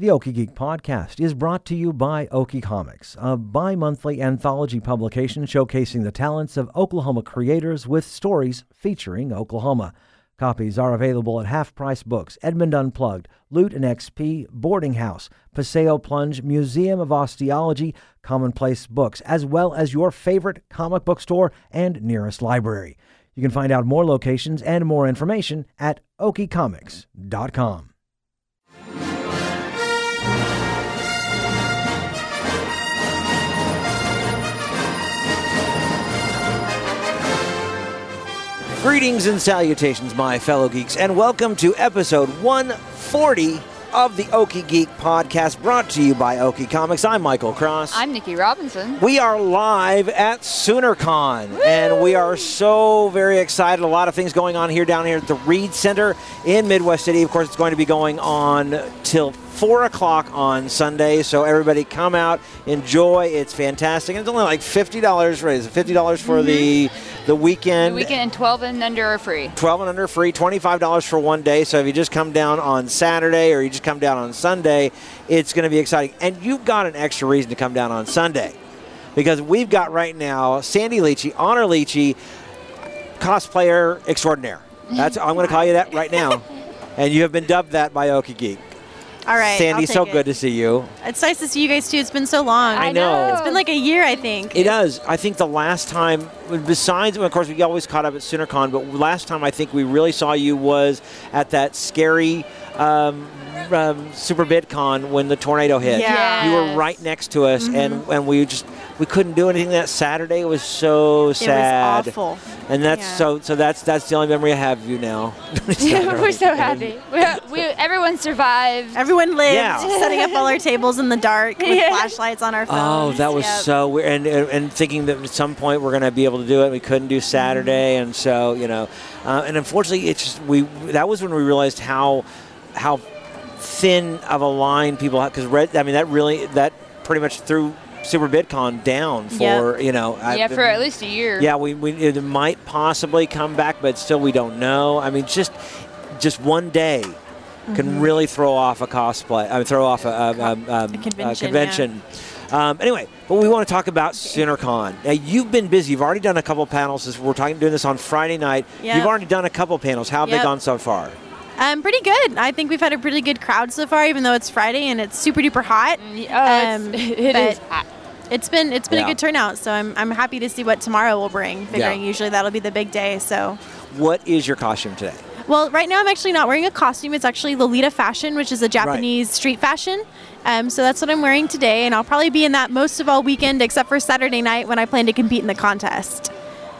The Okie Geek podcast is brought to you by Okie Comics, a bi monthly anthology publication showcasing the talents of Oklahoma creators with stories featuring Oklahoma. Copies are available at Half Price Books, Edmond Unplugged, Loot and XP, Boarding House, Paseo Plunge, Museum of Osteology, Commonplace Books, as well as your favorite comic book store and nearest library. You can find out more locations and more information at okiecomics.com. Greetings and salutations, my fellow geeks, and welcome to episode 140 of the Okie Geek podcast brought to you by Okie Comics. I'm Michael Cross. I'm Nikki Robinson. We are live at SoonerCon, and we are so very excited. A lot of things going on here down here at the Reed Center in Midwest City. Of course, it's going to be going on till 4 o'clock on Sunday, so everybody come out, enjoy. It's fantastic. And it's only like $50, right? Is it $50 for the, mm-hmm. the weekend? The weekend 12 and under are free. 12 and under free, $25 for one day. So if you just come down on Saturday or you just come down on Sunday, it's going to be exciting. And you've got an extra reason to come down on Sunday because we've got right now Sandy Leachy, Honor Leachy, cosplayer extraordinaire. That's I'm going to call you that right now. and you have been dubbed that by Okie Geek. All right. Sandy, so take good to see you. It's nice to see you guys too. It's been so long. I know. It's been like a year, I think. It does. I think the last time, besides, of course, we always caught up at SoonerCon, but last time I think we really saw you was at that scary um, um, Super BitCon when the tornado hit. Yeah. You were right next to us, and, and we just we couldn't do anything that Saturday. It was so sad. It was awful. And that's Yeah. so so that's that's the only memory I have of you now. We're so happy. We, we, everyone survived. Everyone lived, Yeah. setting up all our tables in the dark with Yeah. flashlights on our phones. Oh, that was Yep. so weird. And, and, and thinking that at some point we're going to be able to do it. We couldn't do Saturday. And so, you know, uh, and unfortunately, it's just, we, that was when we realized how, how thin of a line people have. Because Red, I mean, that really, that pretty much threw Super BitCon down for, Yep. you know. I- yeah, for at least a year. yeah, we, we it might possibly come back, but still we don't know. I mean, just just one day can really throw off a cosplay. I mean, throw off a, a, a, um, a convention, convention. Um, anyway, but we want to talk about SoonerCon. Now, you've been busy. You've already done a couple panels. This- We're talking doing this on Friday night. Yep. You've already done a couple panels. How have they gone so far? Um, pretty good. I think we've had a pretty good crowd so far, even though it's Friday and it's super duper hot. Oh, it's, Um, it but is hot. It's been it's been Yeah. a good turnout, so I'm, I'm happy to see what tomorrow will bring. Figuring Yeah. usually that'll be the big day. So, What is your costume today? well, right now I'm actually not wearing a costume. It's actually Lolita fashion, which is a Japanese street fashion. Um, so that's what I'm wearing today, and I'll probably be in that most of all weekend, except for Saturday night when I plan to compete in the contest.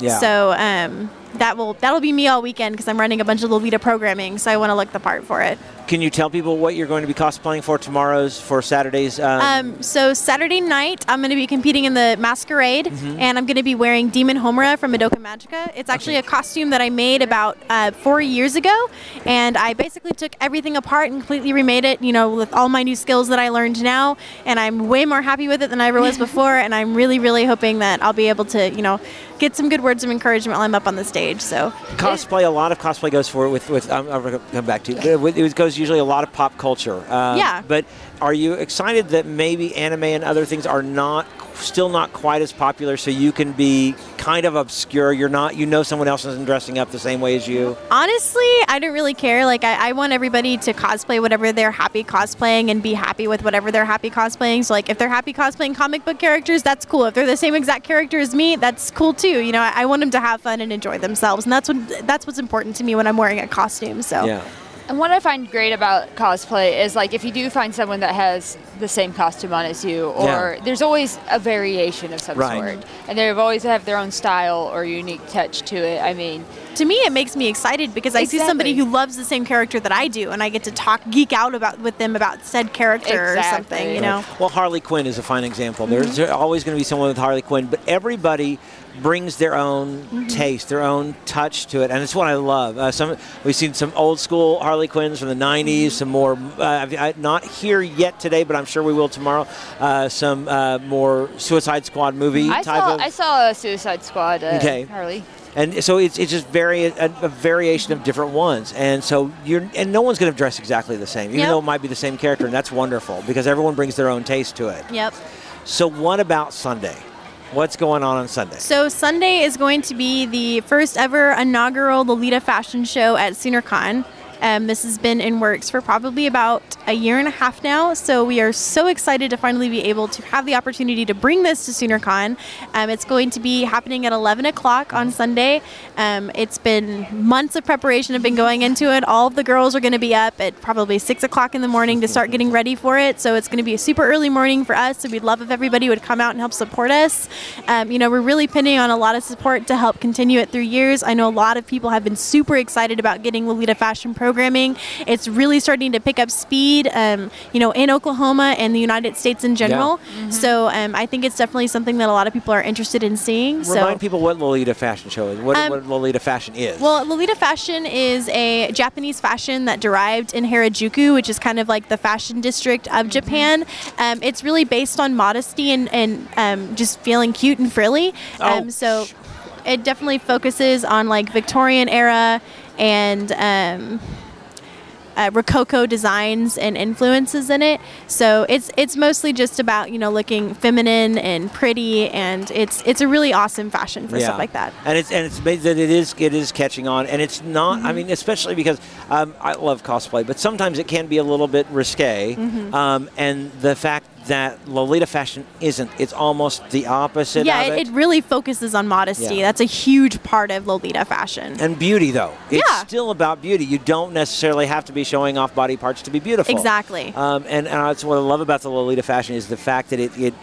Yeah. So um, that will that'll be me all weekend because I'm running a bunch of Lolita programming, so I want to look the part for it. Can you tell people what you're going to be cosplaying for tomorrow's, for Saturday's? Um, Um, so Saturday night, I'm going to be competing in the masquerade, Mm-hmm. and I'm going to be wearing Demon Homura from Madoka Magica. It's actually a costume that I made about uh, four years ago, and I basically took everything apart and completely remade it. You know, with all my new skills that I learned now, and I'm way more happy with it than I ever was before. and I'm really, really hoping that I'll be able to, you know, get some good words of encouragement while I'm up on the stage. So cosplay a lot of cosplay goes for with with um, I'm gonna come back to you. Uh, it goes usually a lot of pop culture um, Yeah. but are you excited that maybe anime and other things are not still not quite as popular so you can be kind of obscure you're not you know someone else isn't dressing up the same way as you Honestly, I don't really care. Like, I, I want everybody to cosplay whatever they're happy cosplaying and be happy with whatever they're happy cosplaying. So, like, if they're happy cosplaying comic book characters, that's cool. If they're the same exact character as me, that's cool too. You know, I, I want them to have fun and enjoy themselves, and that's what that's what's important to me when I'm wearing a costume. So, yeah And what I find great about cosplay is like if you do find someone that has the same costume on as you, or Yeah. there's always a variation of some Right. sort, and they've always have their own style or unique touch to it. I mean, to me, it makes me excited because I see somebody who loves the same character that I do, and I get to talk geek out about with them about said character or something. You know. well harley quinn is a fine example Mm-hmm. there's always going to be someone with harley quinn but everybody brings their own Mm-hmm. taste their own touch to it and it's what i love uh, some we've seen some old school harley quinns from the 90s Mm-hmm. some more uh, I, not here yet today but i'm sure we will tomorrow uh, some uh, more suicide squad movie I type saw of I saw a Suicide Squad uh, Okay. Harley. and so it's, it's just very a, a variation of different ones and so you're and no one's going to dress exactly the same even Yep. though it might be the same character and that's wonderful because everyone brings their own taste to it Yep. so what about sunday what's going on on sunday So Sunday is going to be the first ever inaugural Lolita fashion show at SoonerCon. Um, this has been in works for probably about a year and a half now. So we are so excited to finally be able to have the opportunity to bring this to SoonerCon. Um, it's going to be happening at 11 o'clock on Sunday. Um, it's been months of preparation have been going into it. All of the girls are going to be up at probably 6 o'clock in the morning to start getting ready for it. So it's going to be a super early morning for us. So we'd love if everybody would come out and help support us. Um, you know, we're really pinning on a lot of support to help continue it through years. I know a lot of people have been super excited about getting Lolita fashion programming. It's really starting to pick up speed, um, you know, in Oklahoma and the United States in general. So um, I think it's definitely something that a lot of people are interested in seeing. so remind people what lolita fashion show is what, Um, what lolita fashion is well, Lolita fashion is a Japanese fashion that derived in Harajuku, which is kind of like the fashion district of Japan. Um, it's really based on modesty and, and um, just feeling cute and frilly. Oh, Um, so it definitely focuses on like Victorian era and. Um, uh, Rococo designs and influences in it, so it's it's mostly just about you know looking feminine and pretty, and it's it's a really awesome fashion for stuff like that. And it's and it's that it is it is catching on, and it's not. Mm-hmm. I mean, especially because um, I love cosplay, but sometimes it can be a little bit risque. Mm-hmm. Um, and the fact that Lolita fashion isn't, it's almost the opposite Yeah, of it, it really focuses on modesty. Yeah. That's a huge part of Lolita fashion. and beauty, though, it's Yeah. still about beauty. You don't necessarily have to be showing off body parts to be beautiful. Exactly. Um, and, and that's what I love about the Lolita fashion is the fact that it, it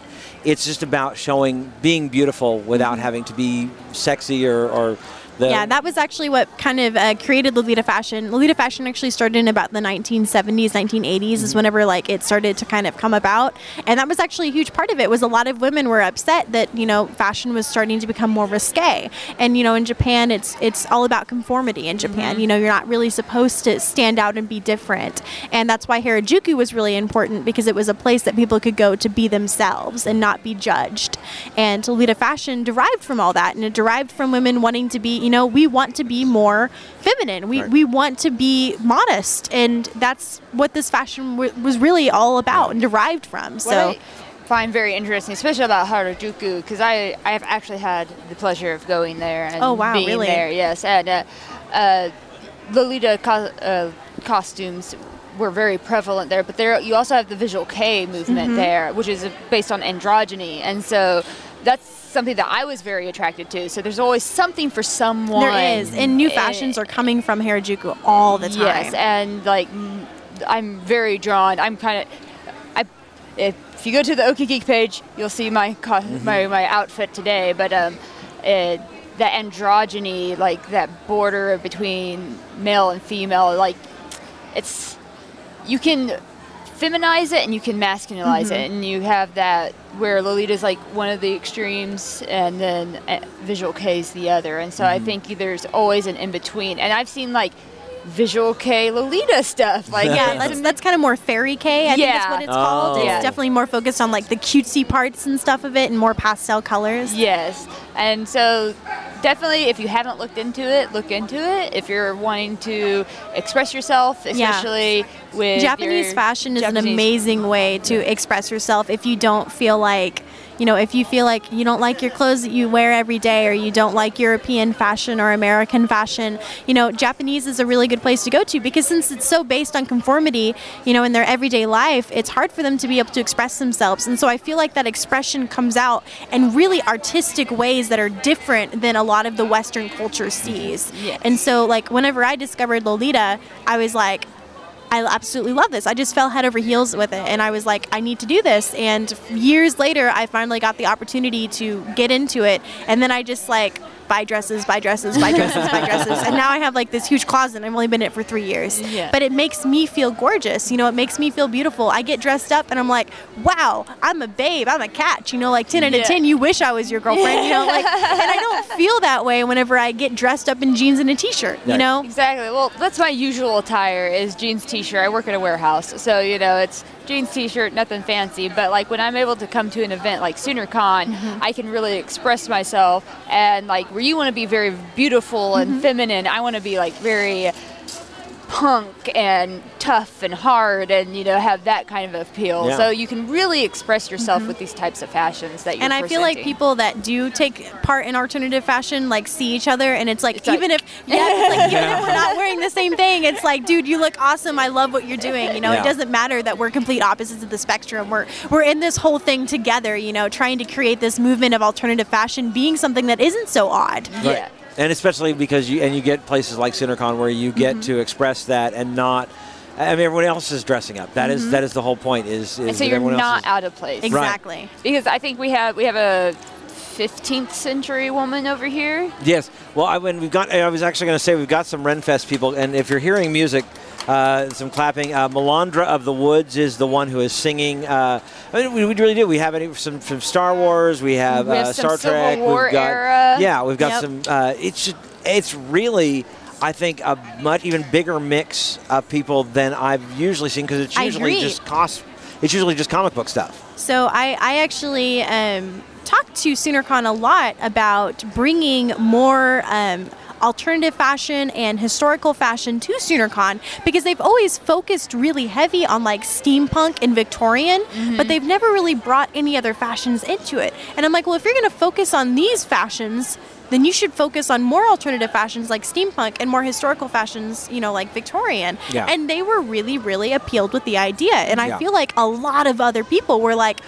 it's just about showing being beautiful without having to be sexy or, or the yeah, that was actually what kind of uh, created Lolita fashion. Lolita fashion actually started in about the 1970s, 1980s is Mm-hmm. whenever like it started to kind of come about, and that was actually a huge part of it. Was a lot of women were upset that you know fashion was starting to become more risque, and you know in Japan it's it's all about conformity. In Japan, Mm-hmm. you know you're not really supposed to stand out and be different, and that's why Harajuku was really important because it was a place that people could go to be themselves and not be judged. And Lolita fashion derived from all that, and it derived from women wanting to be, you know, we want to be more feminine. We, Right. we want to be modest, and that's what this fashion w- was really all about and derived from. What So. I find very interesting, especially about Harajuku, because I I have actually had the pleasure of going there and Oh, wow, being really? there. Yes, and uh, uh, Lolita co- uh, costumes were very prevalent there, but there you also have the visual kei movement Mm-hmm. there, which is based on androgyny, and so that's something that I was very attracted to. So there's always something for someone. There is, and new fashions are coming from Harajuku all the time. Yes, and like I'm very drawn. I'm kind of. I if, you go to the Okie Geek page, you'll see my co- my my outfit today. But um, it, the androgyny, like that border between male and female, like it's you can feminize it and you can masculinize it, and you have that where Lolita's like one of the extremes, and then uh, Visual Kei is the other. And so I think there's always an in between. And I've seen like Visual Kei Lolita stuff, like yeah, that's that's kind of more fairy kei. I think is Yeah. what it's called. Oh. It's Yeah. definitely more focused on like the cutesy parts and stuff of it, and more pastel colors. Yes, and so definitely, if you haven't looked into it, look into it. If you're wanting to express yourself, especially with Japanese fashion is an amazing way to express yourself if you don't feel like, you know, if you feel like you don't like your clothes that you wear every day or you don't like European fashion or American fashion, you know, Japanese is a really good place to go to because since it's so based on conformity, you know, in their everyday life, it's hard for them to be able to express themselves. And so I feel like that expression comes out in really artistic ways that are different than a lot of the Western culture sees. Yes. And so, like, whenever I discovered Lolita, I was like, I absolutely love this. I just fell head over heels with it. And I was like, I need to do this. And years later, I finally got the opportunity to get into it. And then I just like buy dresses, buy dresses, buy dresses, buy dresses. And now I have like this huge closet. and I've only been in it for three years. Yeah. But it makes me feel gorgeous. You know, it makes me feel beautiful. I get dressed up and I'm like, wow, I'm a babe. I'm a catch. You know, like 10 out of 10, you wish I was your girlfriend. You know, like, and I don't feel that way whenever I get dressed up in jeans and a t shirt, you know? Exactly. Well, that's my usual attire is jeans, t-shirt. I work at a warehouse, so you know it's jeans t-shirt, nothing fancy, but like when I'm able to come to an event like SoonerCon, Mm-hmm. I can really express myself and like where you want to be very beautiful Mm-hmm. and feminine, I want to be like very punk and tough and hard and you know have that kind of appeal. Yeah. So you can really express yourself with these types of fashions that you're Mm-hmm. and I feel like people that do take part in alternative fashion like see each other, and it's like It's like- even if yeah, it's like, even if we're not wearing the same thing, it's like, dude, you look awesome. I love what you're doing. You know, Yeah. it doesn't matter that we're complete opposites of the spectrum. We're we're in this whole thing together. You know, trying to create this movement of alternative fashion being something that isn't so odd. yeah. And especially because you and you get places like SoonerCon where you get Mm-hmm. to express that and not. I mean, everyone else is dressing up. That is that is the whole point. Is, is Mm-hmm. So you're everyone else not is- out of place. Exactly. Because I think we have we have a 15th century woman over here. Yes. Well, I, when we've got, I was actually going to say we've got some Renfest people, and if you're hearing music, uh, some clapping. Uh, Melandra of the Woods is the one who is singing. Uh, I mean, we, we really do. We have any some from Star Wars. We have, We have uh, Star Civil Trek. War we've got, era. Yeah, we've got Yep. some. Uh, it's it's really. I think a much even bigger mix of people than I've usually seen because it's usually just cost. It's usually just comic book stuff. So I, I actually um, talked to SoonerCon a lot about bringing more um, alternative fashion and historical fashion to SoonerCon because they've always focused really heavy on like steampunk and Victorian, but mm-hmm. they've never really brought any other fashions into it. And I'm like, well, if you're going to focus on these fashions, then you should focus on more alternative fashions like steampunk and more historical fashions, you know, like Victorian. Yeah. And they were really, really appealed with the idea. And I Yeah. feel like a lot of other people were like,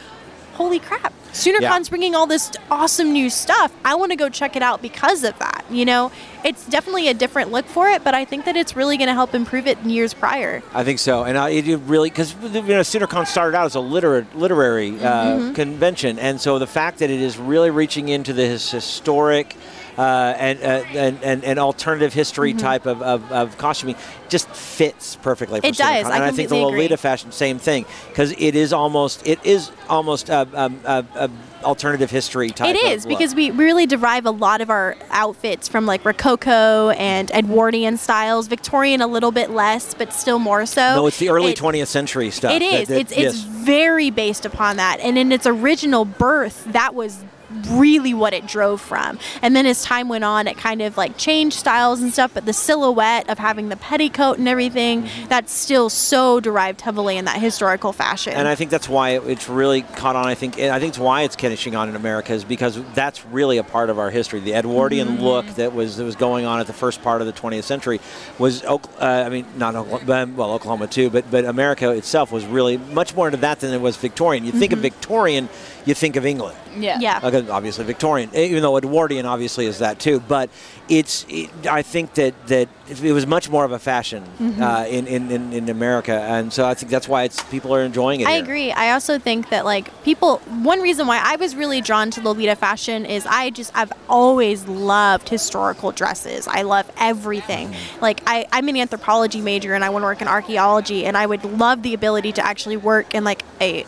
holy crap, SoonerCon's bringing all this awesome new stuff. I want to go check it out because of that. You know, it's definitely a different look for it, but I think that it's really going to help improve it in years prior. I think so, and I, it really because you know SoonerCon started out as a liter- literary uh, Mm-hmm. convention, and so the fact that it is really reaching into this historic. Uh, and, uh, and, and and alternative history type of, of, of costuming just fits perfectly. For Mm-hmm. It does. I and I think the Lolita agree. fashion, same thing, because it is almost it is almost a, a, a alternative history type. It is because we really derive a lot of our outfits from like Rococo and Edwardian styles, Victorian a little bit less, but still more so. no, it's the early It- 20th century stuff. It that- is. that- it's it's very based upon that, and in its original birth, that was really what it drove from. And then as time went on, it kind of like changed styles and stuff. But the silhouette of having the petticoat and everything, Mm-hmm. that's still so derived heavily in that historical fashion. And I think that's why it's really caught on. I think I think it's why it's catching on in America is because that's really a part of our history. The Edwardian Mm-hmm. look that was that was going on at the first part of the 20th century was, uh, I mean, not Oklahoma, well Oklahoma too, but but America itself was really much more into that than it was Victorian. You think of Victorian, you think of England. Yeah. Mm-hmm. yeah. Okay, obviously Victorian, even though Edwardian obviously is that too. But it's, it, I think that that it was much more of a fashion Mm-hmm. uh, in, in, in in America, and so I think that's why it's people are enjoying it. I here. agree. I also think that like people one reason why I was really drawn to Lolita fashion is I just I've always loved historical dresses. I love everything. Like I, I'm an anthropology major and I want to work in archaeology and I would love the ability to actually work in like a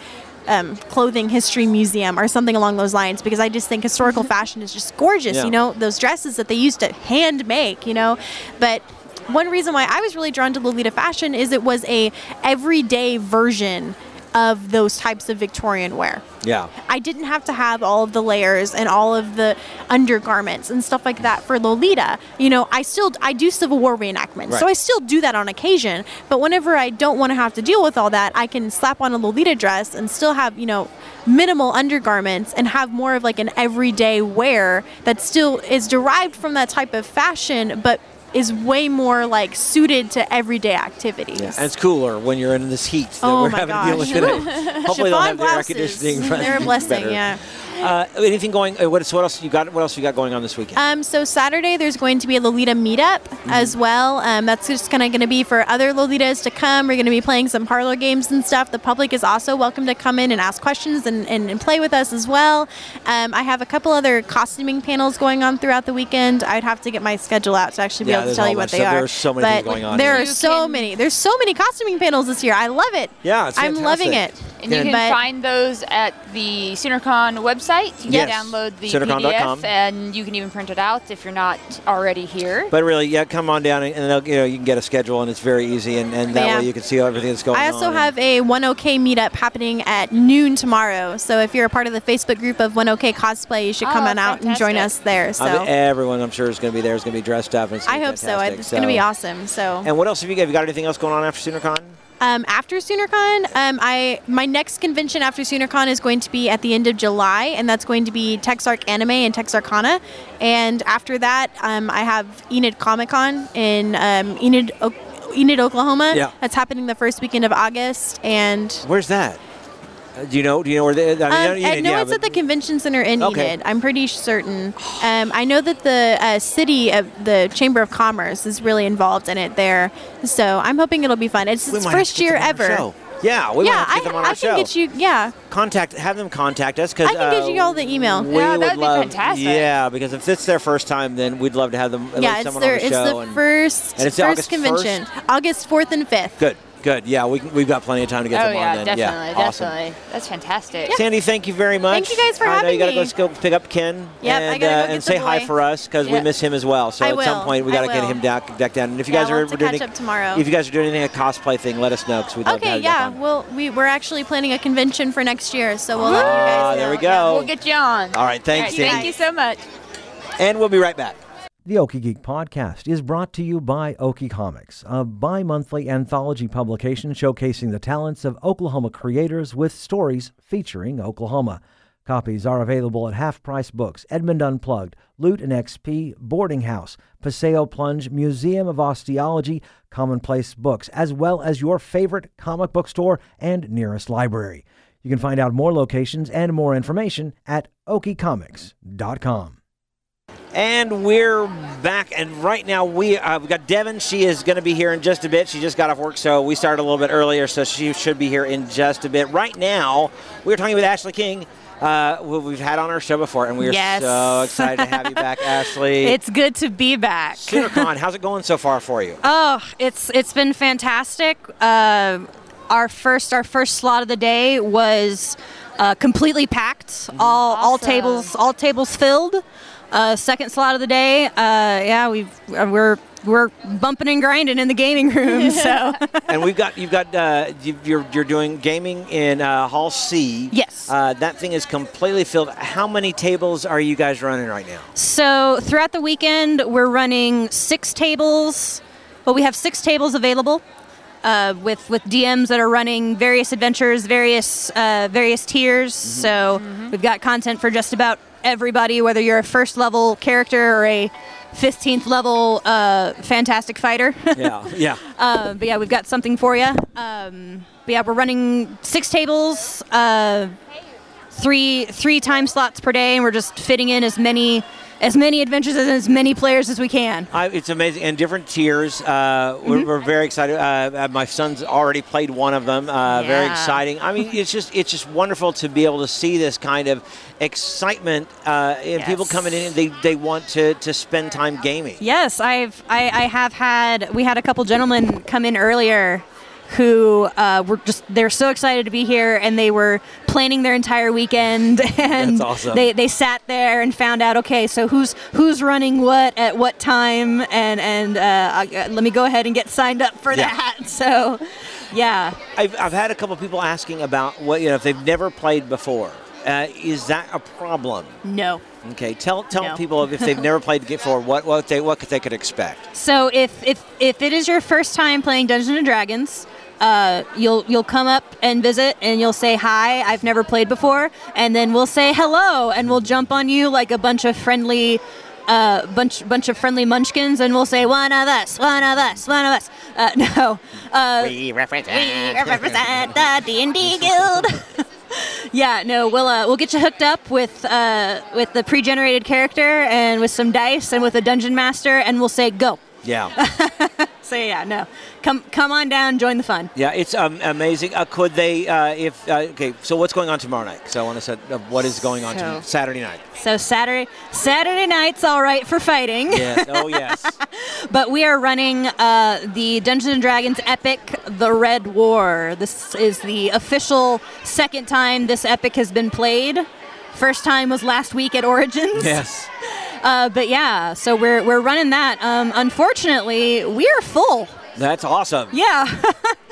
um, clothing history museum or something along those lines because I just think historical fashion is just gorgeous. Yeah. You know, those dresses that they used to hand make, you know. But one reason why I was really drawn to Lolita fashion is it was a everyday version of those types of Victorian wear. Yeah. I didn't have to have all of the layers and all of the undergarments and stuff like that for Lolita. You know, I still I do Civil War reenactments, so I still do that on occasion. But whenever I don't want to have to deal with all that, I can slap on a Lolita dress and still have you know minimal undergarments and have more of like an everyday wear that still is derived from that type of fashion, but is way more like suited to everyday activities. And it's cooler when you're in this heat that Oh we're having to deal with gosh. today. Hopefully they'll have the air conditioning. They're a blessing, better. yeah. Uh, anything going? Uh, what, what else you got? What else you got going on this weekend? Um, so Saturday there's going to be a Lolita meetup as well. Um, that's just kind of going to be for other Lolitas to come. We're going to be playing some parlor games and stuff. The public is also welcome to come in and ask questions and, and, and play with us as well. Um, I have a couple other costuming panels going on throughout the weekend. I'd have to get my schedule out to actually be Yeah, able to tell you what bunch they of- are. there's so many but things going on There here. are You so can- many. There's so many costuming panels this year. I love it. Yeah, it's I'm loving it. And you can But- find those at the SoonerCon website. You can Yes. download the Soonercon.com. PDF, and you can even print it out if you're not already here. But really, yeah, come on down and, and you know you can get a schedule and it's very easy and, and that Yeah. way you can see everything that's going on. I also and- have a 1OK meetup happening at noon tomorrow. So if you're a part of the Facebook group of 1OK Cosplay, you should come Oh, on out and join us there. So I mean, everyone I'm sure is going to be there is going to be dressed up. And it's gonna I be hope so. I- fantastic. It's going to be awesome. So And what else have you got? Have you got anything else going on after SoonerCon? Um, after SoonerCon, um, I my next convention after SoonerCon is going to be at the end of July, and that's going to be Texark Anime and Texarkana. And after that, um, I have Enid Comic Con in um, Enid, o- Enid, Oklahoma. Yeah. That's happening the first weekend of August, and Where's that? Uh, do you know? Do you know where? The, I mean, Um, you- I you- know yeah, it's but- at the convention center in Okay. Enid. I'm pretty certain. Um, I know that the uh, city of the Chamber of Commerce is really involved in it there. So I'm hoping it'll be fun. It's we its first year them on our ever. Yeah, we yeah, might have to I, get them on I our can show. get you. Yeah, contact have them contact us because I can get you all the email. We Yeah, would that'd be love, fantastic. Yeah, because if it's their first time, then we'd love to have them. At yeah. least It's someone their on the it's show the and- first and it's first August convention, August fourth and fifth. Good, good. Yeah, we, we've got plenty of time to get oh them yeah, on. Then. definitely, yeah, awesome. definitely. That's fantastic. Sandy, thank you very much. Thank you guys for I know you gotta me. go, let's go pick up Ken. Yep, I and, gotta go uh, get and the say hi for us because we miss him as well. So I at some point we got to get him back, back down. And if you Yeah, guys we'll are have to doing catch any- up tomorrow. if you guys are doing anything a cosplay thing, let us know because we'd love to Okay, have you yeah. back on. Well, we we're actually planning a convention for next year, so we'll let you guys Ah, know. there we go. We'll get you on. All right, thanks, All right, Sandy. Thank you so much. And we'll be right back. The Okie Geek podcast is brought to you by Okie Comics, a bi monthly anthology publication showcasing the talents of Oklahoma creators with stories featuring Oklahoma. Copies are available at Half Price Books, Edmond Unplugged, Loot and XP, Boarding House, Paseo Plunge, Museum of Osteology, Commonplace Books, as well as your favorite comic book store and nearest library. You can find out more locations and more information at okiecomics.com. And we're back, and right now we uh, we've got Devin. She is going to be here in just a bit. She just got off work, so we started a little bit earlier, so she should be here in just a bit. Right now, we're talking with Ashley King, uh, who we've had on our show before, and we are Yes. so excited to have you back, Ashley. It's good to be back. SoonerCon, how's it going so far for you? Oh, it's it's been fantastic. Uh, our first our first slot of the day was uh, completely packed. All all Awesome. tables all tables filled. Uh, second slot of the day, uh, yeah, we've uh, we're we're bumping and grinding in the gaming room. so and we've got you've got uh, you- you're you're doing gaming in uh, Hall C. Yes. Uh, that thing is completely filled. How many tables are you guys running right now? So throughout the weekend, we're running six tables. Well, we have six tables available uh, with with DMs that are running various adventures, various uh, various tiers. So we've got content for just about everybody, whether you're a first level character or a 15th level uh, fantastic fighter. Yeah, yeah. Uh, but yeah, we've got something for you. Um, but yeah, we're running six tables, uh, three three time slots per day, and we're just fitting in as many as many adventures and as many players as we can. I, it's amazing, and different tiers. Uh, Mm-hmm. we're, we're very excited. Uh, uh, my son's already played one of them. Uh, Very exciting. I mean, it's just it's just wonderful to be able to see this kind of excitement uh, and people coming in. and They, they want to, to spend time gaming. Yes, I've I, I have had we had a couple gentlemen come in earlier who uh, were just they're so excited to be here and they were planning their entire weekend and That's awesome. they, they sat there and found out okay so who's who's running what at what time and and uh, uh, let me go ahead and get signed up for Yeah. that so yeah I've, I've had a couple people asking about what you know if they've never played before. Uh, is that a problem? no Okay, tell tell No. people if they've never played before what what they what they could expect. So if if if it is your first time playing Dungeons and Dragons, uh, you'll you'll come up and visit and you'll say hi. I've never played before, and then we'll say hello and we'll jump on you like a bunch of friendly. Uh, bunch bunch of friendly munchkins, and we'll say one of us, one of us, one of us. Uh, no, uh, We represent. we represent the D and D Guild. yeah, no, we'll uh, we'll get you hooked up with uh, with the pre-generated character and with some dice and with a dungeon master, and we'll say go. Yeah. so yeah, no, come come on down, join the fun. Yeah, it's um, amazing. Uh, could they, uh, if uh, okay, so what's going on tomorrow night? So I want to uh, what is going on So- Saturday night. So Saturday Saturday night's all right for fighting. Yeah. Oh yes. But we are running uh, the Dungeons and Dragons epic, The Red War. This is the official second time this epic has been played. First time was last week at Origins. yes. Uh, but yeah, so we're we're running that. Um, unfortunately, we are full. That's awesome. Yeah.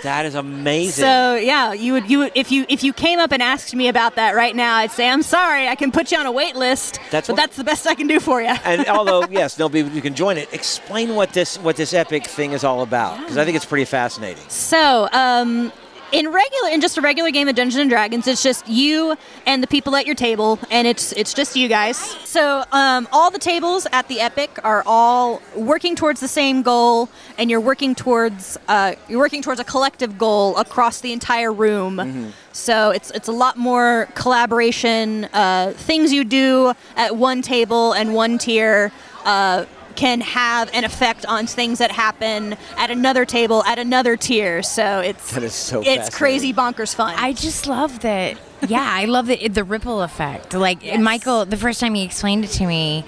That is amazing. so yeah, you would you would, if you if you came up and asked me about that right now, I'd say I'm sorry, I can put you on a wait list. That's but what- that's the best I can do for you. and although yes, there'll be you can join it. Explain what this what this epic thing is all about because I think it's pretty fascinating. So, um, in regular, in just a regular game of Dungeons and Dragons, it's just you and the people at your table, and it's it's just you guys. So, um, all the tables at the Epic are all working towards the same goal, and you're working towards uh, you're working towards a collective goal across the entire room. So it's it's a lot more collaboration. Uh, things you do at one table and one tier. Uh, can have an effect on things that happen at another table at another tier. So it's That is so it's crazy bonkers fun. I just love that. Yeah, I love the the ripple effect. Like Yes. Michael, the first time he explained it to me,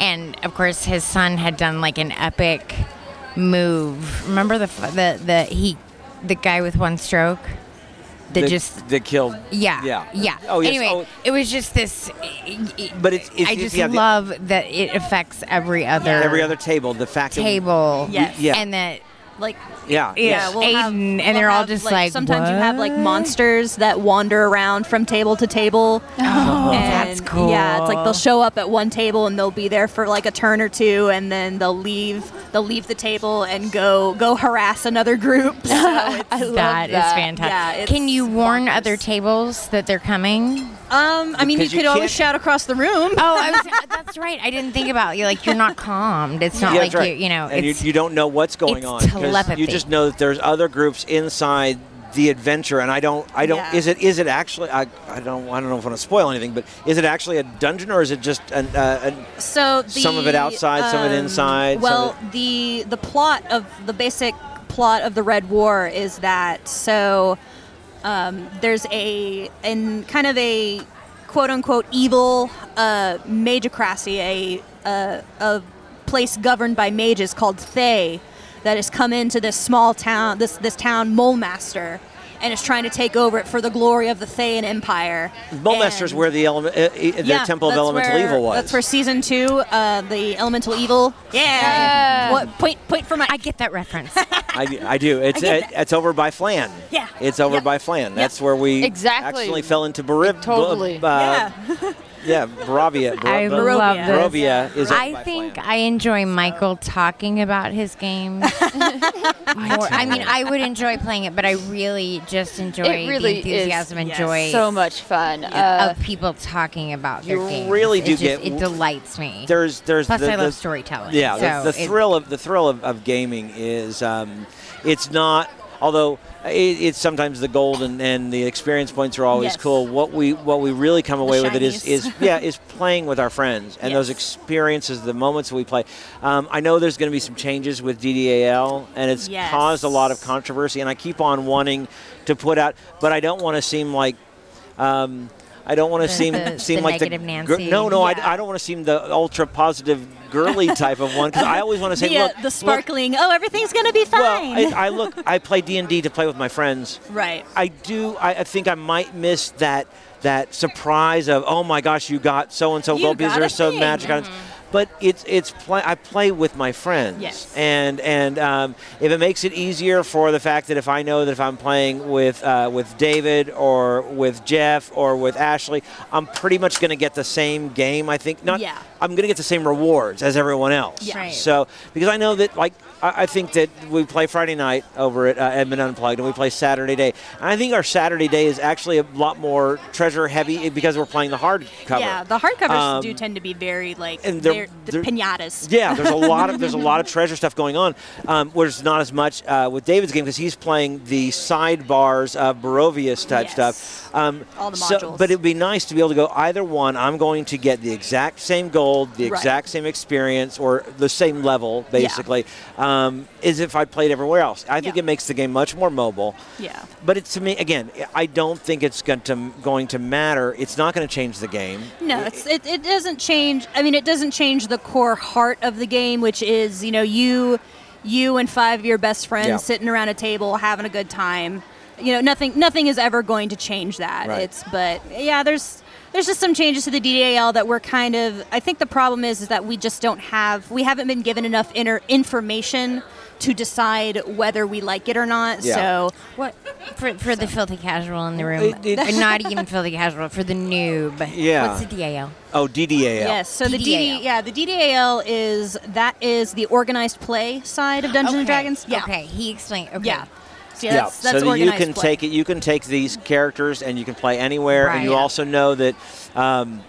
and of course his son had done like an epic move. Remember the the the he the guy with one stroke that That- just that killed. yeah Yeah. yeah. Oh yes. Anyway, Oh, it was just this. but it's, it's I just yeah, love that it affects every other every other table. The fact that table. Yes. Yeah. and that like yeah. Yeah, yes. we'll have- Aiden, and we'll they're all just like, sometimes you have like monsters that wander around from table to table. Oh, oh And, that's cool. Yeah, it's like they'll show up at one table and they'll be there for like a turn or two, and then they'll leave. They'll leave the table and go go harass another group. So it's, I love That is fantastic. Yeah, Can you warn bonkers. other tables that they're coming? Um, I mean, you you could always can't- shout across the room. Oh, I was, that's right. I didn't think about you. Like you're not calmed. It's not Yeah, like right. you. You know, and you, it's you don't know what's going it's on. 'cause telepathy. You just know that there's other groups inside the adventure, and I don't, I don't. Yeah. Is it, is it actually? I, I don't, I don't know if I want to spoil anything, but is it actually a dungeon or is it just an, uh, an So the, Some of it outside, some of it um, inside, Well, of the the plot of the basic plot of the Red War is that so um, there's a and kind of a quote unquote evil uh, a, a a place governed by mages called Thay that has come into this small town, this this town Mulmaster. And is trying to take over it for the glory of the Thayan Empire. Mulmaster's And- where the element, uh, the yeah, Temple of Elemental where- Evil was. That's where season two, uh, the Elemental Evil. Yeah. Yeah. What point? Point for my. I get that reference. I, do- I do. It's get it, it's over by Phlan. Yeah. It's over Yep. by Phlan. That's where we Exactly. actually fell into Bariv. Totally. Uh, yeah. yeah, Barovia. Bar- I Bar- love Barovia. this. Barovia is. I think Phlan. I enjoy Michael talking about his game. more. I mean, I would enjoy playing it, but I really just enjoy It really the enthusiasm and Yes. joy So much fun. Uh, of people talking about their You games. really It do just- get- it delights me. There's there's Plus, the, I the- love storytelling. Yeah, so the, the it- thrill of the thrill of, of gaming is um, it's not. Although it, it's sometimes the gold and, and the experience points are always Yes. cool. What we what we really come away with it is, is yeah is playing with our friends and those experiences, the moments that we play. Um, I know there's going to be some changes with DDAL, and it's Yes. caused a lot of controversy. And I keep on wanting to put out, but I don't want to seem like. Um, I don't want to seem the- seem the like negative the Nancy. no no Yeah. I, I don't want to seem the ultra positive girly type of one because I always want to say the, uh, look the look, sparkling. oh, everything's gonna be fine. well I, I look I play D and D to play with my friends right. I do I, I think I might miss that that surprise of oh my gosh you got so and so because they're so magic items. But it's it's play I play with my friends Yes. and and um, if it makes it easier for the fact that if I know that if I'm playing with uh, with David or with Jeff or with Ashley I'm pretty much going to get the same game I think not Yeah. I'm going to get the same rewards as everyone else Yeah. Right. so because I know that like I, I think that we play Friday night over at uh, Edmond Unplugged and we play Saturday day and I think our Saturday day is actually a lot more treasure heavy because we're playing the hard cover Yeah, the hardcovers Um, do tend to be very like and they're- they're, they're- pinatas. yeah, there's a lot of there's a lot of treasure stuff going on. Um, whereas not as much uh, with David's game because he's playing the sidebars of Barovius type Yes. stuff. Um, All the so- modules. but it would be nice to be able to go either one. I'm going to get the exact same gold the Right. exact same experience, or the same level, basically, um, as if I played everywhere else. I think Yeah. it makes the game much more mobile. Yeah. But it's to me again. I don't think it's going to going to matter. It's not going to change the game. No, it's, it, it doesn't change. I mean, it doesn't change the core heart of the game, which is you know you, you and five of your best friends Yeah. sitting around a table having a good time. You know, nothing nothing is ever going to change that. Right. It's but yeah, there's there's just some changes to the DDAL that we're kind of. I think the problem is is that we just don't have we haven't been given enough inner information to decide whether we like it or not. Yeah. So What for, for the filthy casual in the room? It- it- Or not even filthy casual for the noob. Yeah. What's the DAL? Oh, DDAL. Yes, so the DDAL. DD, yeah, the DDAL is that is the organized play side of Dungeons and Dragons. Yeah. Okay, he explained. Okay. Yeah. So yeah, that's, that's so that you can play. take it. You can take these characters and you can play anywhere. And you Right. also know that um,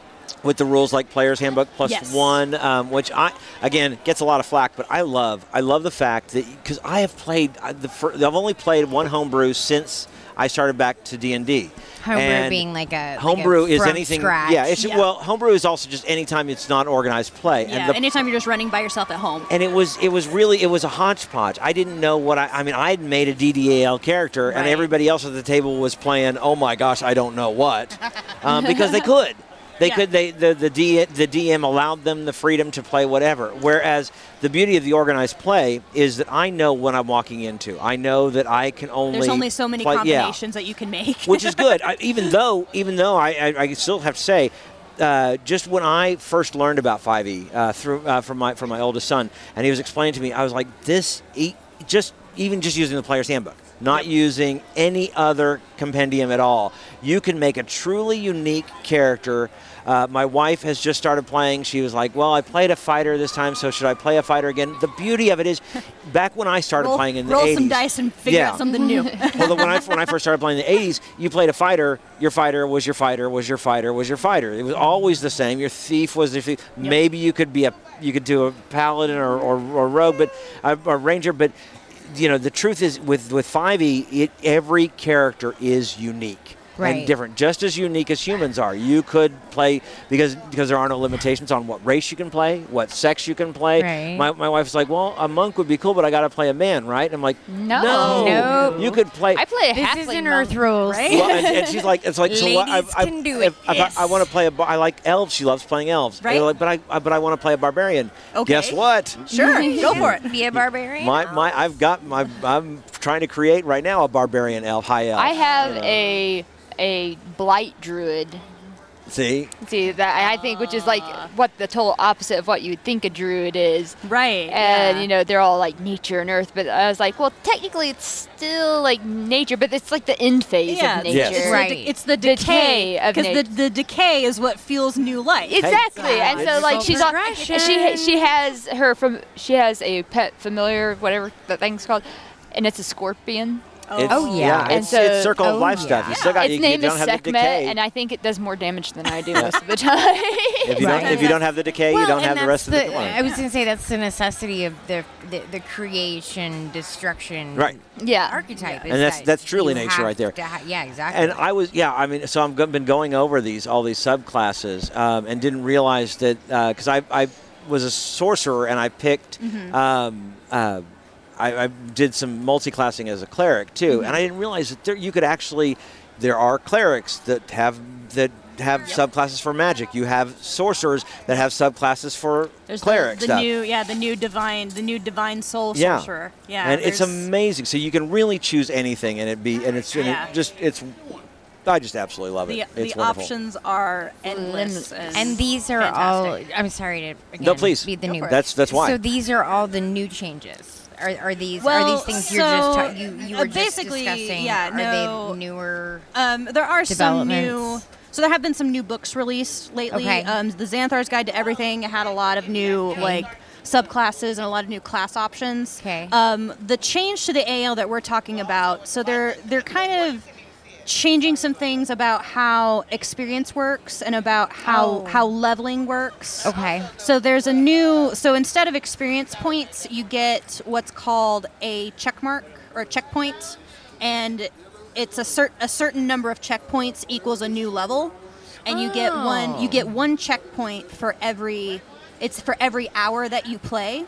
with the rules like Player's Handbook plus Yes. one, um, which I again gets a lot of flack, but I love. I love the fact that because I have played uh, the fir- I've only played one homebrew since I started back to D and D. Homebrew being like a like a homebrew is anything. Scratch. Yeah, it's Yeah. well, homebrew is also just anytime it's not organized play. Yeah, and the anytime you're just running by yourself at home. and it was it was really it was a hodgepodge. I didn't know what I I mean I had made a DDAL character and everybody else at the table was playing oh my gosh I don't know what um, because they could they Yeah. could they the the, D, the DM allowed them the freedom to play whatever. Whereas the beauty of the organized play is that I know what I'm walking into. I know that I can only There's only so many play, yeah combinations that you can make. which is good. I, even though, even though I, I, I still have to say, uh, just when I first learned about 5e uh, through uh, from my from my oldest son, and he was explaining to me, I was like, this e- just even just using the player's handbook, not using any other compendium at all, you can make a truly unique character. Uh, my wife has just started playing. She was like, "Well, I played a fighter this time, so should I play a fighter again?" The beauty of it is, back when I started roll, playing in the roll 80s, some dice and figure Yeah. out something new. well, when I when I first started playing in the '80s, you played a fighter. Your fighter was your fighter was your fighter was your fighter. It was always the same. Your thief was your thief. Maybe you could be a you could do a paladin or or, or rogue, but a, or ranger. But you know the truth is with with 5e, it, every character is unique. Right. And different, just as unique as humans are. You could play because because there are no limitations on what race you can play, what sex you can play. Right. My, my wife's like, well, a monk would be cool, but I got to play a man, right? I'm like, No. no, No. you could play. I play a This halfling isn't Earth rules. right? Well, and, and she's like, it's like, so what? I, Ladies I, can do if, it, if yes. I, I want to play a, bar- I like elves. She loves playing elves. Right. Like, but I, I, but I want to play a barbarian. Okay. Guess what? sure, go for it. Be a barbarian. My, my, I've got my, I'm trying to create right now a barbarian elf, high elf. I have you know. a a blight druid. See, See that I think, which is like ah. what the total opposite of what you would think a druid is. Right. And yeah. you know they're all like nature and earth, but I was like, well, technically it's still like nature, but it's like the end phase yeah, of nature. Yes. It's, the, Right. de- it's the Decay decay of because the, the decay is what fuels new life. Exactly, Yeah, and so it's like she's on. She she has her from she has a pet familiar, whatever that thing's called, and it's a scorpion. It's, Oh, yeah. And it's, so- it's circle of oh, life yeah. stuff. You still got its you, name you is don't have Sekhmet, and I think it does more damage than I do most of the time. if you don't, if you don't have the decay, you don't have the rest that's of the. I was going to say that's the necessity of the the, the creation, destruction, Right. yeah. archetype. is And that's- that that's truly nature right there. ha- yeah, exactly. And I was, yeah, I mean, so I've go- been going over these, all these subclasses, um, and didn't realize that, because I, I was a sorcerer and I picked, um, uh, I, I did some multi-classing as a cleric too, and I mm-hmm. didn't realize that there, you could actually, there are clerics that have, that have subclasses for magic. You have sorcerers that have subclasses for There's cleric the, the stuff. new yeah the new divine the new divine soul Yeah. sorcerer. Yeah. and it's amazing. So you can really choose anything, and it be, and it's, and Yeah. it just, it's, I just absolutely love it. the It's wonderful. options are endless. Limitless. And these are fantastic. all. I'm sorry to again, No, please. be the Go new. That's that's why. So these are all the new changes. Are, are these are these things you're just so, ta- you you uh, were just basically, discussing? yeah, are no- they newer? Um, there are some new. So there have been some new books released lately. Okay. Um, the Xanathar's Guide to Everything had a lot of new Okay. like subclasses and a lot of new class options. Okay. Um, the change to the AL that we're talking about, so they're they're kind of changing some things about how experience works and about how Oh. how leveling works. Okay. So there's a new. So instead of experience points, you get what's called a check mark or a checkpoint, and it's a cert a certain number of checkpoints equals a new level, and you get one you get oh. one checkpoint for every it's for every hour that you play.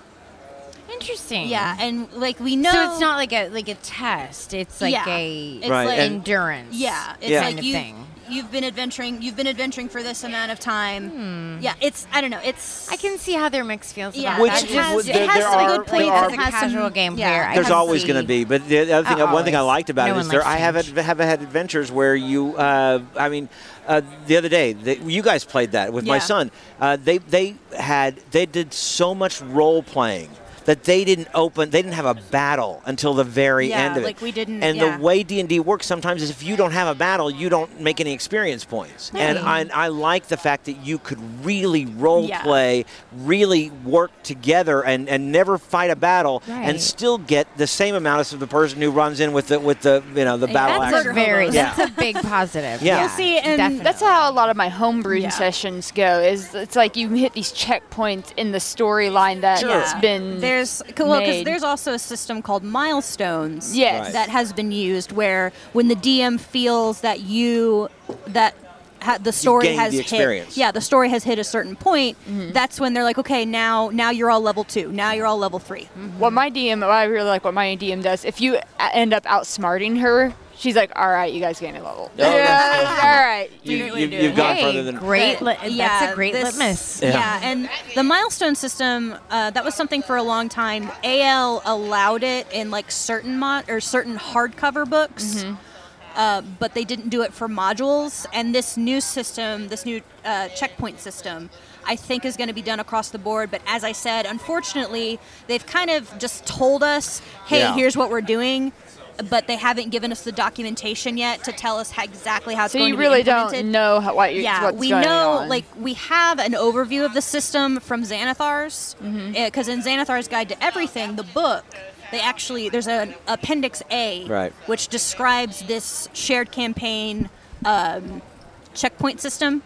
Interesting. Yeah, and like we know, So it's not like a like a test. It's like Yeah. a It's Right, like endurance. Yeah, it's Yeah. like you thing. you've been adventuring. You've been adventuring for this amount of time. Yeah, it's I don't know. It's I can see how their mixed feels Yeah, about Which that. it is- has, there- it has some are- good there are- it As a has some- casual game yeah. player, There's always going to be, but the other thing, Uh, one thing I liked about No it one there. I have had, change. have had adventures where you, uh, I mean, uh, the other day that you guys played that with my son. Uh, they they had they did so much role playing that they didn't open. They didn't have a battle until the very Yeah, end of it. like we didn't- And yeah. the way D and D works sometimes is if you don't have a battle, you don't make any experience points. And I, I like the fact that you could really role Yeah. play, really work together, and, and never fight a battle, right. and still get the same amount as the person who runs in with the with the you know the battle That's axe. a Murder very. Yeah. that's a big positive. Yeah. Yeah, See, and definitely. that's how a lot of my homebrew Yeah. sessions go. Is it's like you hit these checkpoints in the storyline that's Yeah. been There's well, because there's also a system called milestones. Yes. Right. that has been used where when the DM feels that you that ha- the story gained has the hit yeah the story has hit a certain point Mm-hmm. that's when they're like okay now now you're all level two now you're all level 3 what my DM. What I really like what my DM does. If you end up outsmarting her, she's like, "All right, you guys gain a level. Oh, that's yeah, all right." You, Great way to you, do you've it. gone Hey, further than great. Li- But, that's a great this- litmus. Yeah. Yeah. and the milestone system uh, that was something for a long time. AL allowed it in like certain mod or certain hardcover books, Mm-hmm. uh, but they didn't do it for modules. And this new system, this new uh, checkpoint system. I think is going to be done across the board, but as I said, unfortunately, they've kind of just told us, "Hey, Yeah. here's what we're doing," but they haven't given us the documentation yet to tell us how, exactly how it's So going you to really be implemented don't know how, what you yeah, what's we going know, on. like, we have an overview of the system from Xanathar's. Mm-hmm. Because in Xanathar's Guide to Everything, the book, they actually, there's an Appendix A, Right. which describes this shared campaign um, checkpoint system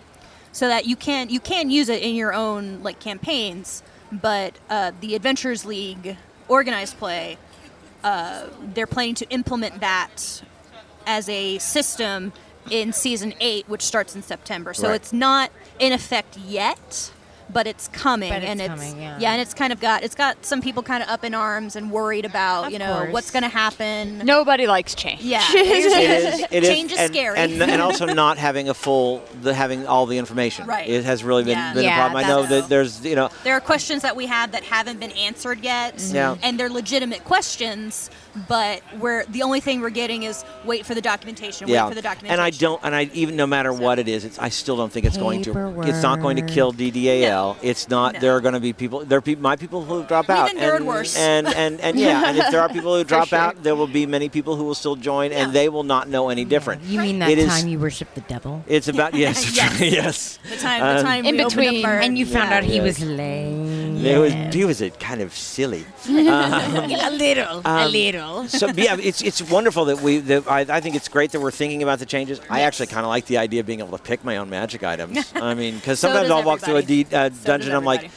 so that you can you can use it in your own like campaigns but uh, the adventures league organized play uh, they're planning to implement that as a system in season eight, which starts in September. So Right. it's not in effect yet, but it's coming, But it's and it's coming, yeah. and it's kind of got it's got some people kind of up in arms and worried about Of you know course. what's going to happen. nobody likes change. Yeah, it is. It is, Change is and, scary. and, and also not having a full, the having all the information. Right. It has really been, Yeah. been Yeah, a problem. I know that there's, you know, there are questions that we have that haven't been answered yet, Yeah. and they're legitimate questions. But we're the only thing we're getting is wait for the documentation. yeah. Wait for the documentation. And I don't, and I even no matter what it is, it's, I still don't think it's going to. It's not going to kill DDAL. It's not. No. There are going to be people. There are people. My people who drop We've out. endured and, worse. And and and yeah. And if there are people who drop sure. out, there will be many people who will still join, and they will not know any different. You mean that It is- time you worship the devil? It's about yes, Yes. yes. The time, the Um, time In between, up our, And you found yeah. out he Yes. was lame. It was he was a kind of silly. a little, a Um, little. So yeah, it's it's wonderful that we. That I, I think it's great that we're thinking about the changes. I actually kind of like the idea of being able to pick my own magic items. I mean, because sometimes does I'll walk through a de- uh, does dungeon, I'm like.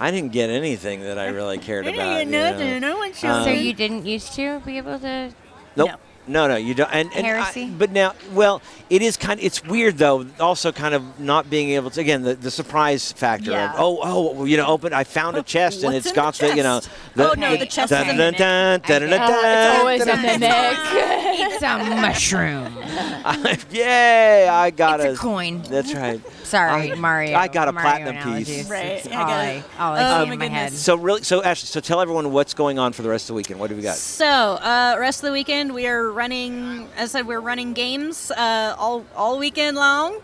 I didn't get anything that I really cared I about. didn't you get know. nothing. No one showed Um, so you didn't used to be able to. Nope. No. No, no, you don't. And, and I- Heresy? but now, well, it is kind. Of, It's weird though. Also, kind of not being able to. Again, the, the surprise factor. Yeah. Of, oh, oh, you know, open. I found a chest and What's it's in got the, you know. The, Oh, no, the chest is a dun, mimic. dun, dun, dun, dun, Oh, it's always a dun, dun, mimic. It's a mushroom. dun. Yay! I got It's a coin. That's right. Sorry, I- Mario. I got a Mario platinum analogies. piece. Right, It's I all I, it. all I Oh, see my in my head. goodness. So really, so Ashley, so tell everyone what's going on for the rest of the weekend. What do we got? So, uh, rest of the weekend we are running. As I said, we're running games uh, all all weekend long.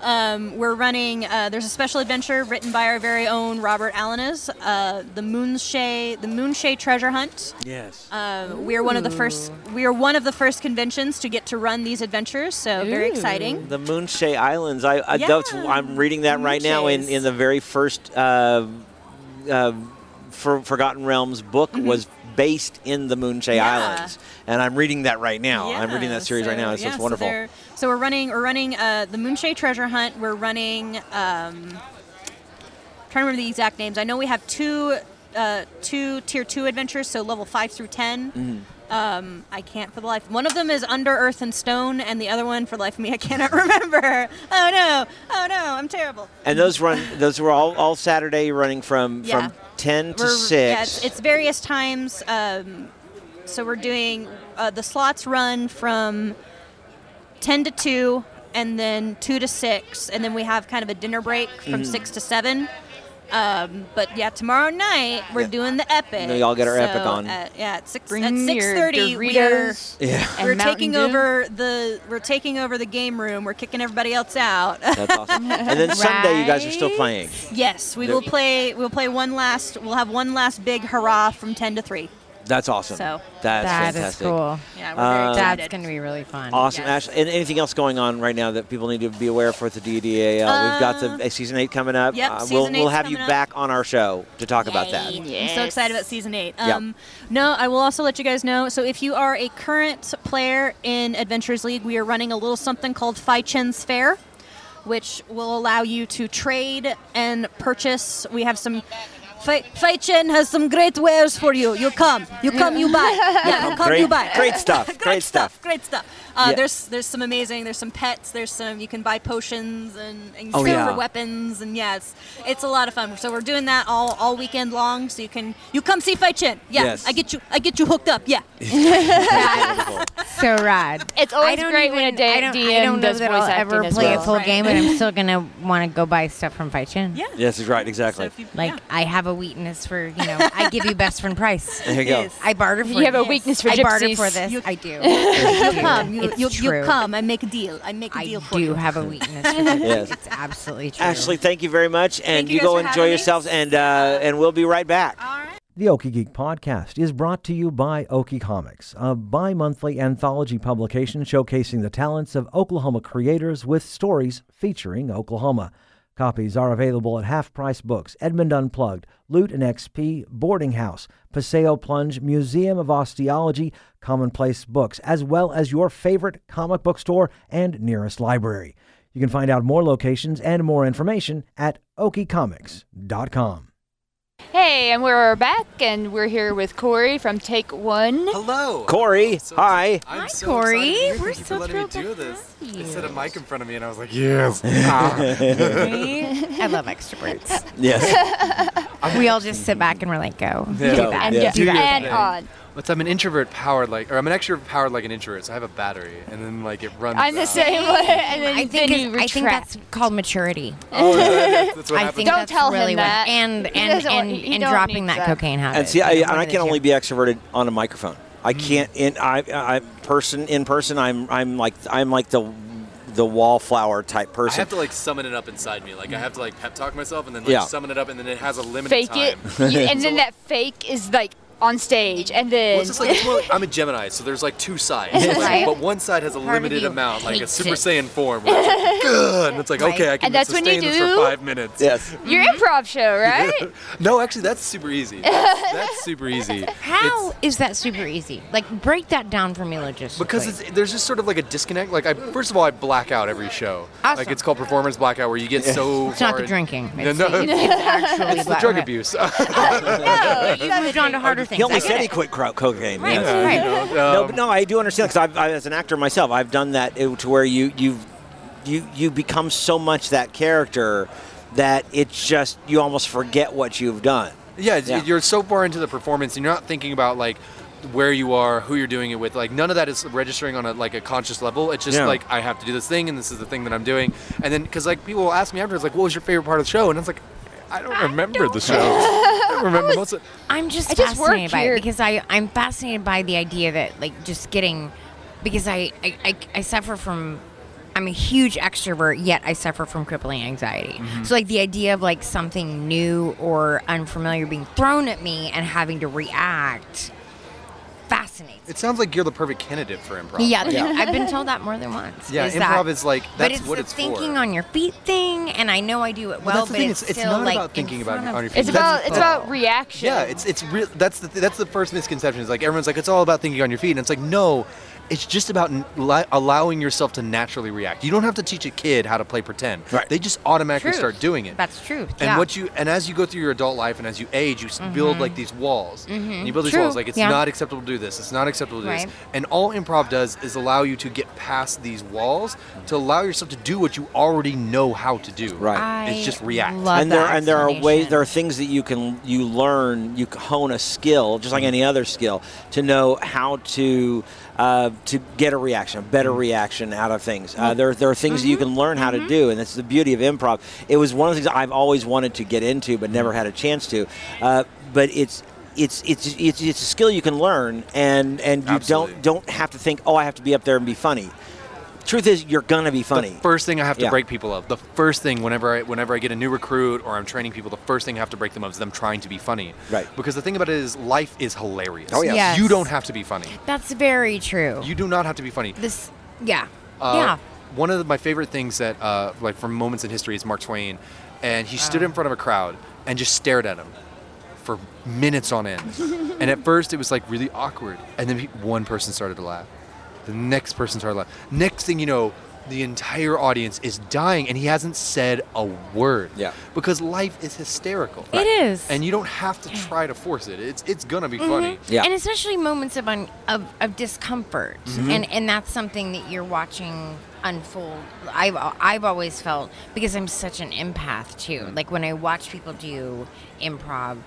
Um, we're running. Uh, there's a special adventure written by our very own Robert Alanis, uh, the Moonshae, the Moonshae Treasure Hunt. Yes. Uh, we are one of the first. We are one of the first conventions to get to run these adventures. So very exciting. The Moonshae Islands. I, I Yeah, that's, I'm reading that right now in, in the very first uh, uh, For, Forgotten Realms book was based in the Moonshae. Yeah. Islands, and I'm reading that right now. I'm reading that series right now. It's, yeah, it's wonderful. they're- So, we're running. We're running uh, the Moonshae Treasure Hunt. We're running. Um, trying to remember the exact names. I know we have two. Uh, two tier two adventures, so level five through 10 Mm-hmm. Um, I can't for the life. One of them is Under Earth and Stone, and the other one, for the life of me, I cannot remember. Oh no! Oh no! I'm terrible. And those run. Those were all all Saturday running from Yeah. from ten to We're- six. Yeah, it's, it's various times. Um, so we're doing uh, the slots run from ten to two, and then two to six, and then we have kind of a dinner break from Mm. six to seven. Um, but yeah, tomorrow night we're Yeah. doing the epic. We all get our So epic on. At, yeah, at six Bring at six thirty. We're yeah. we're Mountain taking Dew. over the we're taking over the game room. We're kicking everybody else out. That's awesome. and then Sunday, you guys are still playing. yes, we There- will play. We'll play one last. We'll have one last big hurrah from ten to three. That's awesome. So- that's That is fantastic. cool. Yeah, we're very Uh, excited. That's going to be really fun. Awesome, Yes. Ashley. And anything else going on right now that people need to be aware of for at the DDAL? We've got the Uh, uh, season eight coming up. yep, Uh, we'll season we'll have you up. back on our show to talk about that. I'm so excited about season eight. Yep. Um, No, I will also let you guys know. So, if you are a current player in Adventures League, we are running a little something called Fai Chen's Fair, which will allow you to trade and purchase. We have some. Fai Fai Chen has some great wares for you. You come, you come, you buy. Yeah, you come, Great- you buy. great stuff, great, great stuff. stuff. Great stuff. Uh, Yeah. There's there's some amazing. There's some pets. There's some you can buy potions and, and Oh, yeah. for weapons and yeah, it's it's a lot of fun. So we're doing that all all weekend long. So you can you come see Fai Chen. Yeah, Yes. I get you I get you hooked up. Yeah. so rad. It's always I don't great when a even- D- I don't, DM I don't know does that voice I'll ever play well. a full Right. game, but I'm still gonna want to go buy stuff from Fai Chen. Yeah. Yes, that's right. Exactly. So you- Like yeah. I have a weakness for you know I give you best friend price. there you go. Yes. I barter for You have a this. weakness for I barter for this. You- I do. you come, you, It's you, you come. I make a deal. I make a I deal for you. I do have a weakness for this. Yes. It's absolutely true. Ashley, thank you very much, and you you guys go for enjoy having me. yourselves, and uh, and we'll be right back. The Okie Geek podcast is brought to you by Okie Comics, a bi monthly anthology publication showcasing the talents of Oklahoma creators with stories featuring Oklahoma. Copies are available at Half Price Books, Edmond Unplugged, Loot and XP, Boarding House, Paseo Plunge, Museum of Osteology, Commonplace Books, as well as your favorite comic book store and nearest library. You can find out more locations and more information at okiecomics.com. Hey, and we're back, and we're here with Corey from Take One. Hello. Corey, so hi. I'm Hi, so Corey. excited to be. We're Thank you so for letting me thrilled do to this. have They you. set a mic in front of me, and I was like, yes. Ah. I love extroverts. Yes. we all just sit back and we're like, go. Yeah. Do that. And, Yeah. Do that. and thing. on. What's I'm an introvert powered like, or I'm an extrovert powered like an introvert. So I have a battery, and then like it runs. I'm the out. same way, and then, I then think, you I think that's called maturity. Oh, that's, that's what I happens. think Don't that's tell him that. what, and He and and, and dropping that that. cocaine habit. And see, I, you and I can only be extroverted on a microphone. I Mm. can't in I, I person in person. I'm I'm like I'm like the the wallflower type person. I have to like summon it up inside me. Like I have to like pep talk myself, and then like Yeah. summon it up, and then it has a limited fake time. it, you, and then that fake is like on stage, and then Well, it's just like, it's like I'm a Gemini, so there's like two sides. Like, Right. But one side has a Part limited amount, like a Super it. Saiyan form. Where it's like, "Ugh," and it's like, Right. okay, I can And that's when you sustain this for five minutes. yes. your improv show, right? No, actually, that's super easy. That's, that's super easy. How It's- is that super easy? Like, break that down for me logistically. because it's, there's just sort of like a disconnect. Like, I first of all, I black out every show. Awesome. Like, it's called performance blackout, where you get so It's not the in- drinking. No, It's, no, the, it's actually it's the drug okay. abuse. No, you moved on to harder things. He only I get said he quit cro- cocaine. Right, yes. right. No, Um, but no, I do understand because I've, as an actor myself, I've done that to where you you you you become so much that character that it's just you almost forget what you've done. Yeah, Yeah. you're so far into the performance, and you're not thinking about like where you are, who you're doing it with. Like none of that is registering on a like a conscious level. It's just Yeah. like I have to do this thing, and this is the thing that I'm doing. And then because like people will ask me afterwards, like, what was your favorite part of the show? And it's like, I don't remember the show. I don't remember most of. I'm just I just work fascinated by here. it because I I'm fascinated by the idea that like just getting because I I, I, I suffer from I'm a huge extrovert yet I suffer from crippling anxiety. Mm-hmm. So like the idea of like something new or unfamiliar being thrown at me and having to react fascinates. It sounds like you're the perfect candidate for improv. yeah, I've been told that more than once. Yeah, is improv that- is like but that's it's what the it's thinking for. on your feet thing, and I know I do it well. that's the but thing, it's, it's- it's still not like about thinking about front of- on your feet. It's about the it's thought. about oh. reaction. Yeah, it's it's real. That's the that's the first misconception. Is like everyone's like it's all about thinking on your feet, and it's like no, it's just about li- allowing yourself to naturally react. You don't have to teach a kid how to play pretend. Right. They just automatically Truth. start doing it. That's true. And yeah. what you and as you go through your adult life and as you age, you s mm-hmm. build like these walls. Mm-hmm. And you build these True. walls like it's Yeah. not acceptable to do this. It's not acceptable to do Right. this. And all improv does is allow you to get past these walls to allow yourself to do what you already know how to do. Right. I It's just react. Love and there that and there are ways there are things that you can you learn you hone a skill just like mm-hmm. any other skill to know how to uh, to get a reaction a better reaction out of things. Uh, there, there are things that you can learn how to do and that's the beauty of improv. It was one of the things I've always wanted to get into but never had a chance to. Uh, but it's it's, it's it's it's a skill you can learn and and you Absolutely. don't don't have to think oh I have to be up there and be funny truth is you're gonna be funny The first thing I have to Yeah. break people of, the first thing whenever I whenever I get a new recruit or I'm training people, the first thing I have to break them of is them trying to be funny. Right. Because the thing about it is life is hilarious. Oh, yeah. Yes. You don't have to be funny. That's very true. You do not have to be funny. this, yeah, Uh, yeah. One of the, my favorite things that, uh, like from moments in history, is Mark Twain, and he stood in front of a crowd and just stared at him for minutes on end. and at first, it was like really awkward, and then pe- one person started to laugh. The next person started laughing. Next thing you know, the entire audience is dying, and he hasn't said a word. Yeah. Because life is hysterical. It is. And you don't have to try to force it. It's it's gonna be funny. Yeah. And especially moments of un, of, of discomfort, Mm-hmm. and and that's something that you're watching unfold. I've I've always felt because I'm such an empath too. Mm-hmm. Like when I watch people do improv.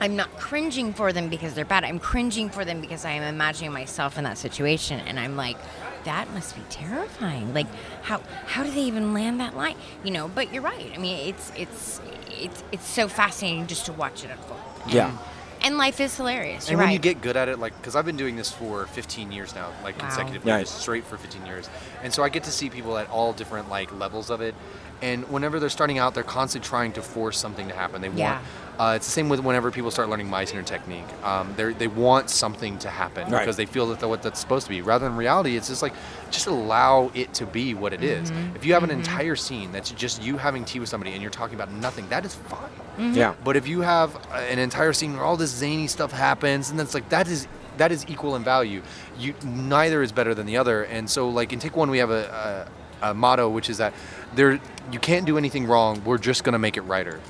I'm not cringing for them because they're bad. I'm cringing for them because I am imagining myself in that situation, and I'm like, that must be terrifying. Like, how how do they even land that line? You know. But you're right. I mean, it's it's it's it's so fascinating just to watch it unfold. Yeah. And, and life is hilarious. And You're when right. you get good at it, like, because I've been doing this for 15 years now, like Wow. consecutively, Nice. straight for 15 years, and so I get to see people at all different like levels of it. And whenever they're starting out, they're constantly trying to force something to happen. They Yeah. want. Uh, it's the same with whenever people start learning Meisner technique. Um, they they want something to happen Right. because they feel that they're what that's supposed to be. Rather than reality, it's just like just allow it to be what it is. Mm-hmm. If you have an entire scene that's just you having tea with somebody and you're talking about nothing, that is fine. Mm-hmm. yeah But if you have uh, an entire scene where all this zany stuff happens, and that's like that is that is equal in value. You neither is better than the other, and so like in Take One we have a, a, a motto which is that there you can't do anything wrong. We're just gonna make it righter.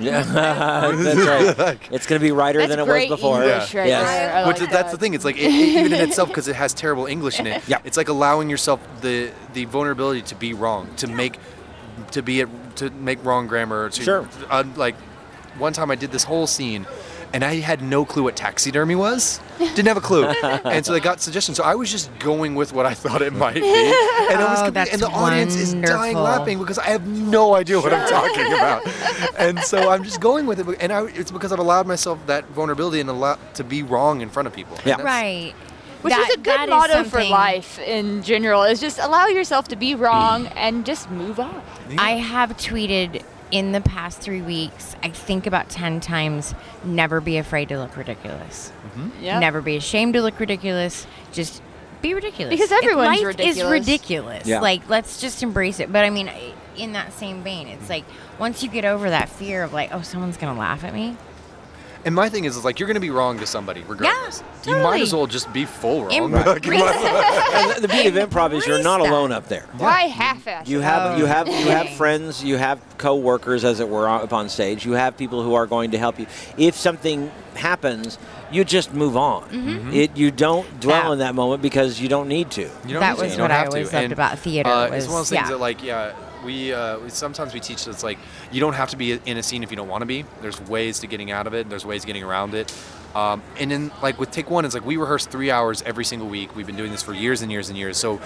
Yeah, that's right. It's going to be righter That's than it great was before. English right Yes. there. I Which like that's the thing. It's like it, it- even in itself because it has terrible English in it. Yeah. It's like allowing yourself the the vulnerability to be wrong, to make to be it to make wrong grammar. To, Sure. Uh, like one time I did this whole scene. And I had no clue what taxidermy was. Didn't have a clue, and so they got suggestions. So I was just going with what I thought it might be, and, I was Oh, comple- that's and the audience is dying laughing because I have no idea what I'm talking about, and so I'm just going with it. And I, it's because I've allowed myself that vulnerability and allow to be wrong in front of people. Yeah. right. Which That- is a good motto for life in general. Is just allow yourself to be wrong mm. and just move on. I have tweeted in the past three weeks, I think about 10 times, never be afraid to look ridiculous. Mm-hmm. Yeah. Never be ashamed to look ridiculous. Just be ridiculous. Because If everyone's life is ridiculous. ridiculous. Yeah. Like, let's just embrace it. But I mean, in that same vein, it's mm. like once you get over that fear of like, oh, someone's going to laugh at me. And my thing is, is like you're gonna be wrong to somebody regardless. You might as well just be full wrong. Embrace Like, you might as well- And the- the beauty of improv is you're not alone up there. Why half-ass? You it? have you have you have friends, you have co-workers, as it were, up on stage. You have people who are going to help you. If something happens, you just move on. Mm-hmm. It you don't dwell Yeah. in that moment because you don't need to. You don't That need to, was you what don't I have to. always loved And, about theater Uh, was- it's one of those things yeah. that like yeah. We, uh, we sometimes we teach that it's like you don't have to be in a scene if you don't want to be. There's ways to getting out of it. There's ways to getting around it. Um, and then like with Take One, it's like we rehearse three hours every single week. We've been doing this for years and years and years. So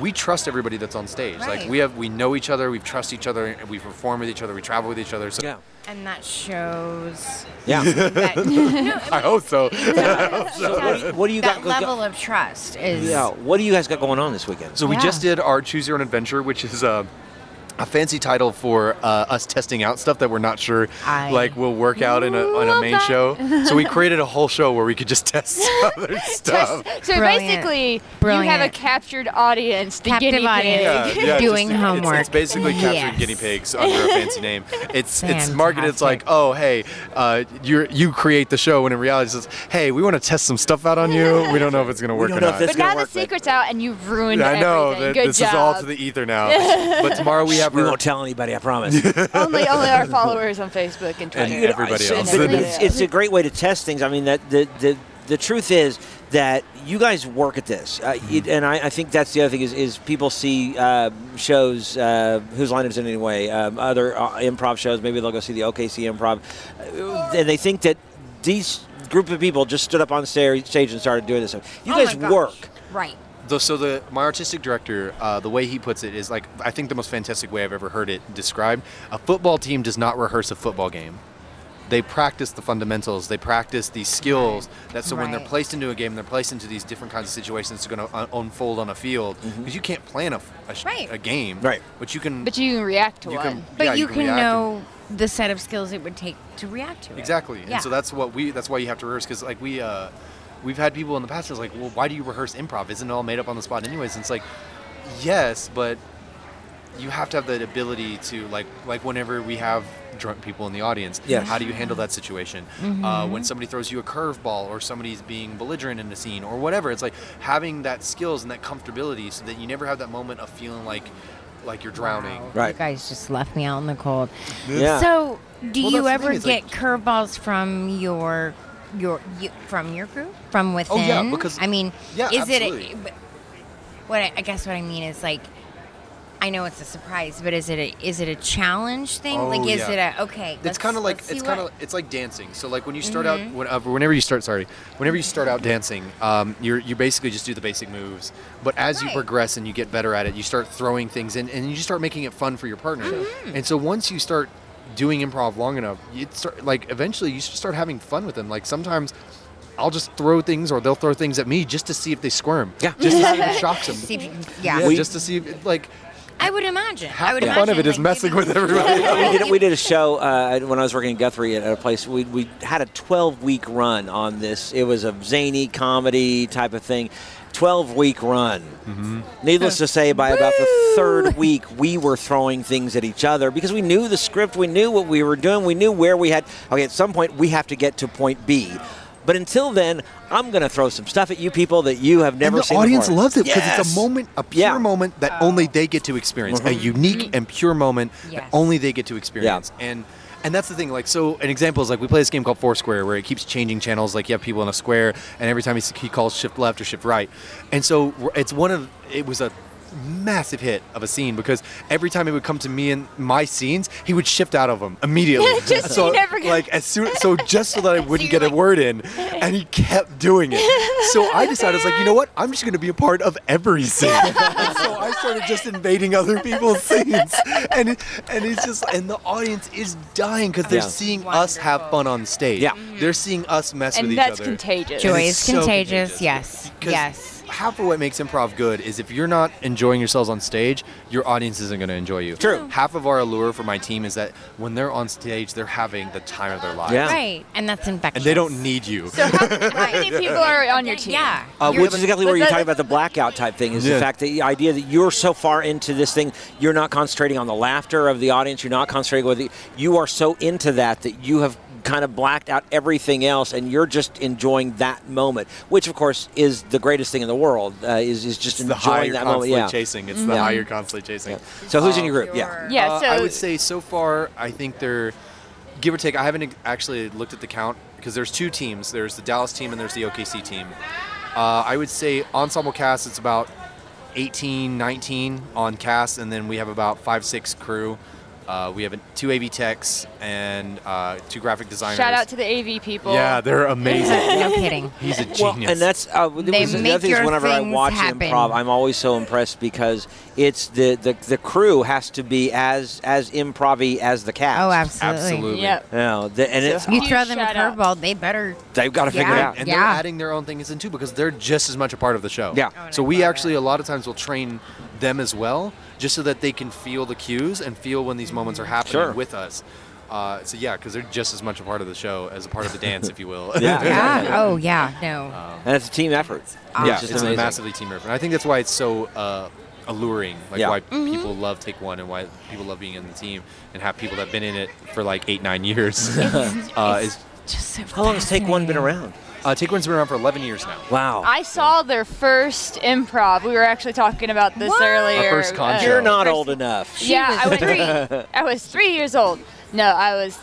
we trust everybody that's on stage. Like we have we know each other. We trust each other. We perform with each other. We travel with each other. So Yeah. And that shows Yeah. that, no, I hope so. so what do you, what that got? level of trust is yeah. What do you guys got going on this weekend? So we just did our Choose Your Own Adventure, which is uh, a fancy title for uh, us testing out stuff that we're not sure I like will work out in a, on a main that. show. So we created a whole show where we could just test other stuff. So Brilliant. basically, you have a captured audience, the Captive guinea pig. audience. Yeah, yeah, Doing just- homework. It's, basically capturing Yes. guinea pigs under a fancy name. It's it's marketed. It's like, oh hey, uh, you you create the show, when in reality it says, hey, we want to test some stuff out on you. We don't know if it's gonna work or not. But now gonna the work, but- secret's out, and you've ruined I know everything. that Good this job. is all to the ether now. but tomorrow we have we won't tell anybody, I promise. only, only our followers on Facebook and Twitter. And everybody So else. the- Yeah. it's, it's a great way to test things. I mean, that the the, the truth is that you guys work at this, uh, Mm-hmm. it, and I, I think that's the other thing is, is people see uh, shows, uh, whose line is it anyway, um, other uh, improv shows. Maybe they'll go see the OKC Improv, uh, and they think that these group of people just stood up on stage and started doing this. You Oh guys work. Right. Though, so the my artistic director, uh, the way he puts it is like I think the most fantastic way I've ever heard it described. A football team does not rehearse a football game. They practice the fundamentals. They practice these skills. That so when they're placed into a game, they're placed into these different kinds of situations that's going to un- unfold on a field. Because you can't plan a, f- a sh- Right. a game, Right. But you can. But you can react to you one. can But yeah, you, can, can, react and- know the set of skills it would take to react to it. Exactly. Yeah. And so that's what we that's why you have to rehearse because like we uh we've had people in the past that's like, well, why do you rehearse improv? Isn't it all made up on the spot anyways? And it's like, yes, but you have to have the ability to like like whenever we have drunk people in the audience, Yes. how do you handle that situation? Uh, when somebody throws you a curveball or somebody's being belligerent in the scene or whatever, it's like having that skills and that comfortability so that you never have that moment of feeling like like you're drowning. Wow. Right. You guys just left me out in the cold. Yeah. So, do Well, you ever get like- curveballs from your your you, from your group from within? Oh, yeah, because- I mean, Yeah, is absolutely. it? A, what I, I guess what I mean is like. I know it's a surprise, but is it a is it a challenge thing? like, Oh, is yeah. it a okay? it's kind of like it's kind of it's like dancing. So like when you start out, when, uh, whenever you start, sorry, whenever you start out dancing, um, you're you basically just do the basic moves. But as you progress and you get better at it, you start throwing things in, and you just start making it fun for your partner. And so once you start doing improv long enough, you start like eventually you should start having fun with them. Like sometimes. I'll just throw things, or they'll throw things at me just to see if they squirm. Yeah. Just to see if it shocks them. See if you can- yeah, Yeah, We- just to see, if, like, I would imagine. I would the imagine, fun of it is like, messing with everybody. we did we did a show uh, when I was working in Guthrie at a place. We, we had a 12 week run on this. It was a zany comedy type of thing. 12 week run. Needless to say, by about the third week, we were throwing things at each other because we knew the script, we knew what we were doing, we knew where we had. Okay, at some point, we have to get to point B. But until then, I'm going to throw some stuff at you people that you have never and the seen audience before. loves it because Yes. it's a moment, a pure Yeah. Mm-hmm. moment that only they get to experience, a unique and pure moment that only they get to experience. And and that's the thing. Like, so an example is like we play this game called Foursquare, where it keeps changing channels. Like you have people in a square, and every time he, he calls shift left or shift right, and so it's one of it was a massive hit of a scene because every time it would come to me in my scenes, he would shift out of them immediately. Just so so never get- like as soon so just so that I wouldn't you're get a word in, and he kept doing it. So I decided, I was like, you know what? I'm just going to be a part of every scene. and so I started just invading other people's scenes, and it, and it's just and the audience is dying because they're Yeah. seeing us have fun on stage. Yeah. they're seeing us mess and with each other. And that's contagious. Joy is so contagious. contagious. Yes. 'Cause Yes. Half of what makes improv good is if you're not enjoying yourselves on stage, your audience isn't going to enjoy you. True. Half of our allure for my team is that when they're on stage, they're having the time of their lives. Yeah. Right. And that's infectious. And they don't need you. So how, how many people are on your team? Yeah. Uh, which is exactly where you're talking about the blackout type thing is the fact that the idea that you're so far into this thing, you're not concentrating on the laughter of the audience, you're not concentrating with the, you are so into that that you have kind of blacked out everything else and you're just enjoying that moment, which of course is the greatest thing in the world, uh, is, is just It's enjoying that moment. Yeah. chasing. It's the Yeah. high you're constantly chasing. So who's in your group? Yeah. Sure. Yeah, Uh, so I would say so far, I think they're give or take. I haven't actually looked at the count because there's two teams. There's the Dallas team and there's the OKC team. Uh, I would say ensemble cast. It's about 18, 19 on cast, and then we have about five, six crew. Uh, we have a, two AV techs and uh, two graphic designers. shout out to the AV people. yeah, they're amazing. no kidding. He's a Well, genius. and that's uh, They was the make other thing your whenever I watch happen. improv, I'm always so impressed because it's the, the the crew has to be as as improv as the cast. Oh, absolutely. absolutely. Yep. You know, the, and it's You throw them a shout curveball, they better. they've got to figure it out. and Yeah. they're adding their own things in too because they're just as much a part of the show. Yeah. Oh, So I we love actually a lot of times will train them as well, just so that they can feel the cues and feel when these moments are happening Sure. with us. Uh, so yeah, because they're just as much a part of the show as a part of the dance, if you will. Yeah. Yeah. Oh yeah. No. And it's a team effort. yeah, It's it's, just a massively team effort. And I think that's why it's so uh, alluring. Like Yeah. why people love Take One and why people love being in the team and have people that've been in it for like eight, nine years. uh, is, Just so How long has Take One been around? Uh, Take One's been around for 11 years now. Wow. I saw their first improv. We were actually talking about this What? earlier. Our first con Uh. You're not first- old enough. Yeah, I was three. three. I was three years old. No, I was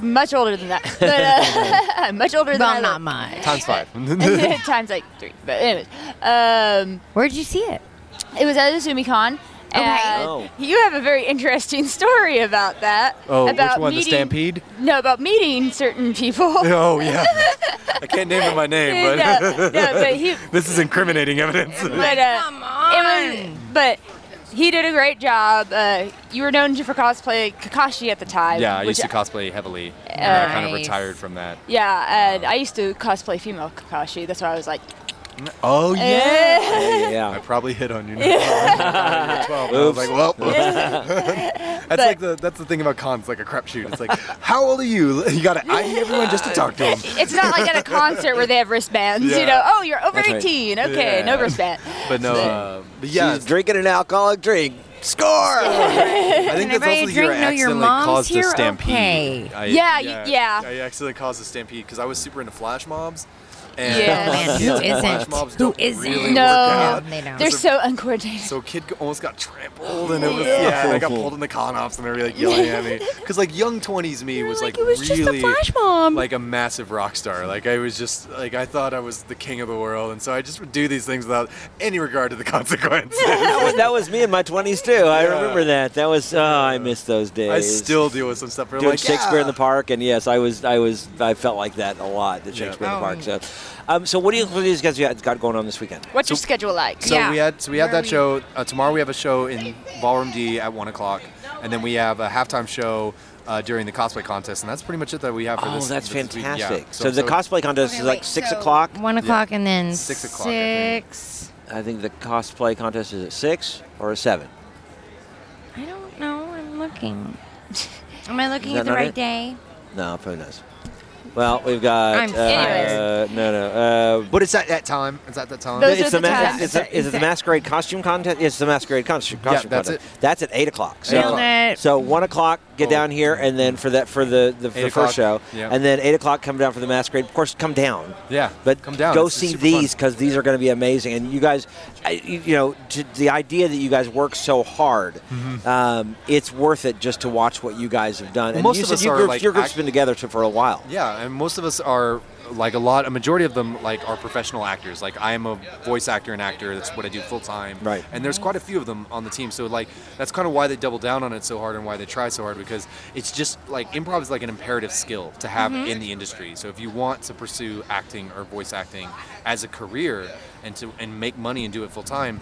much older than that. But uh, much older than Well, I not mine. Times five. Times like three. But anyways, um, Where'd you see it? it was at AzumiCon. And Oh. you have a very interesting story about that. Oh, about which one? The meeting- Stampede? No, about meeting certain people. Oh, yeah. I can't name it my name, no, no, but he, this is incriminating evidence. but uh, Come it was, but he did a great job. Uh, you were known for cosplay Kakashi at the time. yeah, I used to cosplay heavily. and I kind of retired from that. Yeah, and I used to cosplay female Kakashi. That's why I was like, Oh, eh. I Yeah. I probably hit on you. Now. I was like, well, that's But- like the that's the thing about cons, like a crapshoot. It's like, how old are you? You gotta eye everyone just to talk to them. it's not like at a concert where they have wristbands. You know, oh, you're over That's right. 18. Okay, no Yeah. wristband. But no, uh, but yeah, She's drinking an alcoholic drink. Score! I think Can that's I buy also a the year I drink? No, your accidentally mom's caused here? a stampede. Okay. I, Yeah, you- yeah. I accidentally caused a stampede because I was super into flash mobs. And Yeah. Man, who kids in flash isn't? mobs Who don't really No. work out. No, they don't. They're so uncoordinated. So kid almost got trampled, and it was yeah. and I got pulled in the con ops, and they were like yelling at me because like young twenties me was like, it was just a really flash mob. like a massive rock star. Like I was just like I thought I was the king of the world, and so I just would do these things without any regard to the consequences. that, was, that was me in my 20s too. I remember that. That was oh, I miss those days. I still deal with some stuff. I'm doing like Shakespeare in the Park, and yes, I was, I was, I felt like that a lot at Shakespeare in the oh, Park. So, um, so what do you, what do you guys got going on this weekend? What's your schedule like? So Yeah. we had so we had that are show uh, tomorrow. We have a show in Ballroom D at one o'clock, and then we have a halftime show uh, during the cosplay contest, and that's pretty much it that we have for Oh, this. that's this week. Yeah. fantastic. So, the cosplay contest Okay, is like wait, six so- o'clock. One o'clock and then Six o'clock, I think. I think the cosplay contest is at six or a seven. I don't know. I'm looking. Am I looking at the right it? day? No, who knows? Well, we've got. I'm uh, Anyways. no, no. Uh, But it's at that time. It's at that time. Those it's are the, the ma- times. it's the- is it the masquerade costume contest? It's the masquerade costume, Yeah, costume that's contest. it. That's at eight o'clock. So, Nailed it. so one o'clock, get Oh. down here, and then for that for the the, the Eight first show, o'clock, yeah. and then eight o'clock come down for the masquerade. Of course, come down. Yeah, But come down. Go It's- it's see super these because these are going to be amazing. And you guys, you you know, to, the idea that you guys work so hard, um, it's worth it just to watch what you guys have done. and most you of us your, are, group, like, your group's act- been together to, for a while. Yeah, and most of us are like a lot. A majority of them like are professional actors. Like I am a voice actor and actor. That's what I do full time. Right. And there's quite a few of them on the team. So like that's kind of why they double down on it so hard and why they try so hard because it's just like improv is like an imperative skill to have mm-hmm. in the industry. So if you want to pursue acting or voice acting as a career and to and make money and do it full time.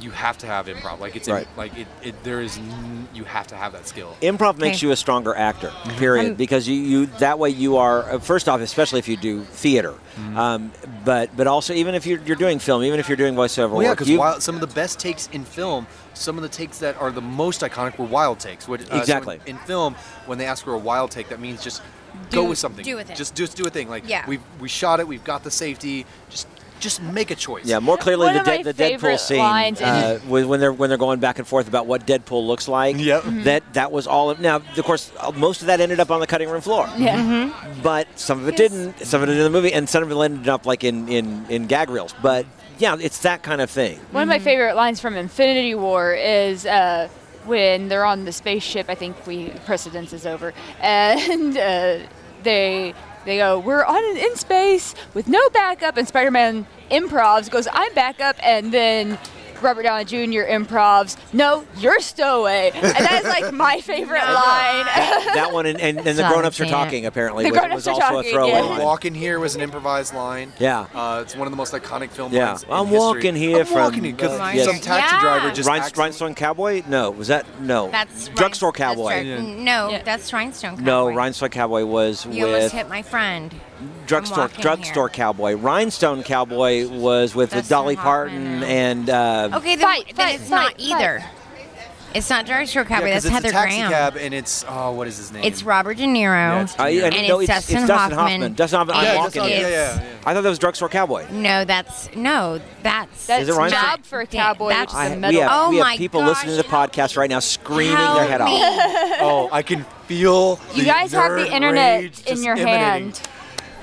You have to have improv. Like it's in- like it, it. There is. n- You have to have that skill. Improv makes you a stronger actor. Period. Um, because you, you that way you are uh, first off, especially if you do theater, Mm-hmm. um, but but also even if you're, you're doing film, even if you're doing voiceover Well, yeah, work, because you- some of the best takes in film, some of the takes that are the most iconic were wild takes. What, uh, so Exactly. in, in film, when they ask for a wild take, that means just go with something. do with it. Just just do a thing. Like Yeah. we we shot it. We've got the safety. Just just make a choice. Yeah, more clearly One the, De- the Deadpool scene lines uh, was when they're when they're going back and forth about what Deadpool looks like. Yep. Mm-hmm. Mhm. That that was all. Of, now, of course, uh, most of that ended up on the cutting room floor. Yeah. But some of it didn't. Some of it in the movie, and some of it ended up like in in in gag reels. But yeah, it's that kind of thing. One of my favorite lines from Infinity War is uh, when they're on the spaceship. I think we precedence is over, and uh, they they go, "We're on an in space with no backup," and Spider-Man improvs, goes, "I'm backup," and then. Robert Downey Jr. improvs, no, you're stowaway. And that is like my favorite line. that one, and, and, and the grown-ups are talking. Apparently, The grown-ups was are also talking, a throwaway yeah. line. Walk in here was an improvised line. Yeah. Uh, it's one of the most iconic film Yeah. lines. in I'm history. walking here I'm from, walking here because uh, yes. some taxi Yeah. driver just Rhin- accidentally- Rhinestone Cowboy? No, was that no? That's drugstore Rhin- that's cowboy. right. No, Yeah. that's Rhinestone Cowboy. No, Rhinestone Cowboy was You almost hit my friend. Drugstore drugstore cowboy. Rhinestone cowboy was with, with Dustin Dolly Hoffman Parton and- and uh, Okay, then, Fight, then fight, it's fight, not fight. either. It's not drugstore cowboy. Yeah, cowboy. 'cause that's it's Heather a taxi Graham. cab, and it's oh, what is his name? It's Robert De Niro. Yeah, it's- I, I, and no, it's, it's, Dustin, it's Dustin Hoffman. Hoffman. Dustin Hoffman. I'm It's- walking yeah, yeah, yeah. I thought that was drugstore cowboy. No, that's no, that's That's Is it Rhinestone? job for a cowboy, That's- which is I, the we have, Oh we have my people gosh, listening to the podcast right now screaming Help their head me. off. oh, I can feel. You guys have the internet in just your emanating hand.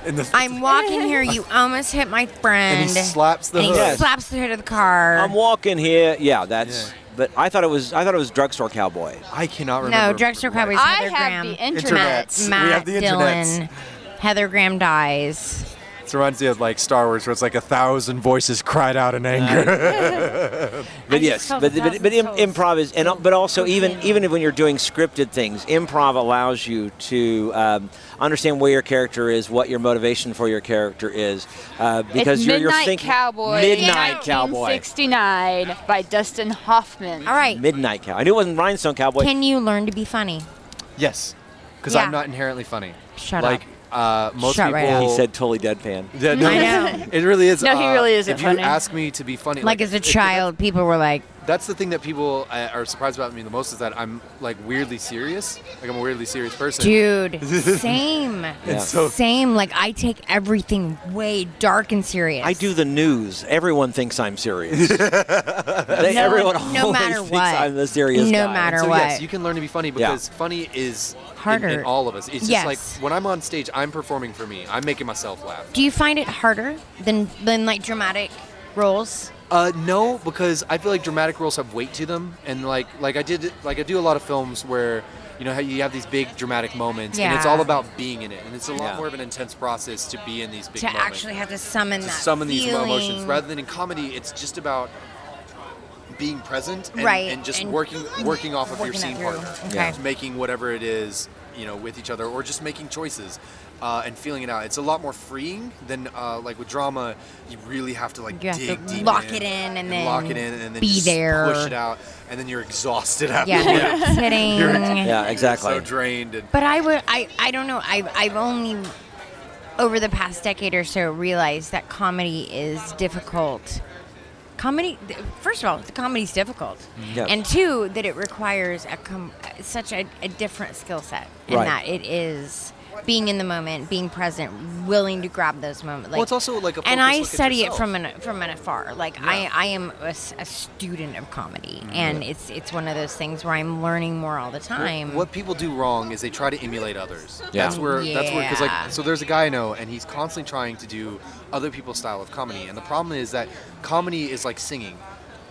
In the- I'm walking here. You almost hit my friend. and he slaps the and he hood. Yes. slaps the hood of the car. I'm walking here. Yeah, that's. Yeah. But I thought it was. I thought it was drugstore cowboy. I cannot remember. no, drugstore cowboy. I Heather have Graham. the internet. Internets. We Matt have the Dillon. internets. Heather Graham dies. It reminds me of like Star Wars, where it's like a thousand voices cried out in anger. But yes, but but, but im- improv is and but also even Okay. even when you're doing scripted things, improv allows you to um, understand where your character is, what your motivation for your character is, uh, because it's you're, you're Midnight thinking Cowboy. Midnight Cowboy, 1969 by Dustin Hoffman. All right. Midnight Cowboy. I knew it wasn't Rhinestone Cowboy. Can you learn to be funny? yes, because Yeah. I'm not inherently funny. Shut like, up. Uh, most Shut people. right he said totally deadpan. Yeah, no, I know. It really is. No, he uh, really isn't If funny. you ask me to be funny, Like as a it- child, people were like, that's the thing that people uh, are surprised about me the most is that I'm like weirdly serious. Like I'm a weirdly serious person. dude, same. Yeah. so- Same. Like I take everything way dark and serious. I do the news. Everyone thinks I'm serious. They- No- everyone no always matter thinks what. I'm the serious No guy. matter So what. yes, you can learn to be funny Yeah. because funny is in- Harder. In, all of us. It's just Yes. like when I'm on stage, I'm performing for me. I'm making myself laugh. Do you find it harder than than like dramatic roles? Uh, no, because I feel like dramatic roles have weight to them, and like like I did like I do a lot of films where you know how you have these big dramatic moments, and it's all about being in it, and it's a lot Yeah. more of an intense process to be in these big to moments. actually have to summon to that summon these emotions rather than in comedy it's just about being present and, Right, and just and working working off of your working that scene partner Okay. Just making whatever it is you know with each other or just making choices uh, and feeling it out it's a lot more freeing than uh, like with drama you really have to like You have dig to deep lock in it in and lock then it in and then be just there. push it out and then you're exhausted after Yeah, no kidding. Yeah, exactly. so drained and But I would, I, I don't know. I've, I've only over the past decade or so realized that comedy is difficult. Comedy, first of all, the comedy's difficult, Yeah. and two, that it requires a com- such a, a different skill set, and Right. that it is being in the moment, being present, willing to grab those moments. Like, well it's also like a and I look at study it from an from an afar. Like I, I am a student of comedy, Mm-hmm. and it's it's one of those things where I'm learning more all the time. What people do wrong is they try to emulate others. Yeah. That's where yeah. that's where because like so there's a guy I know and he's constantly trying to do other people's style of comedy and the problem is that comedy is like singing.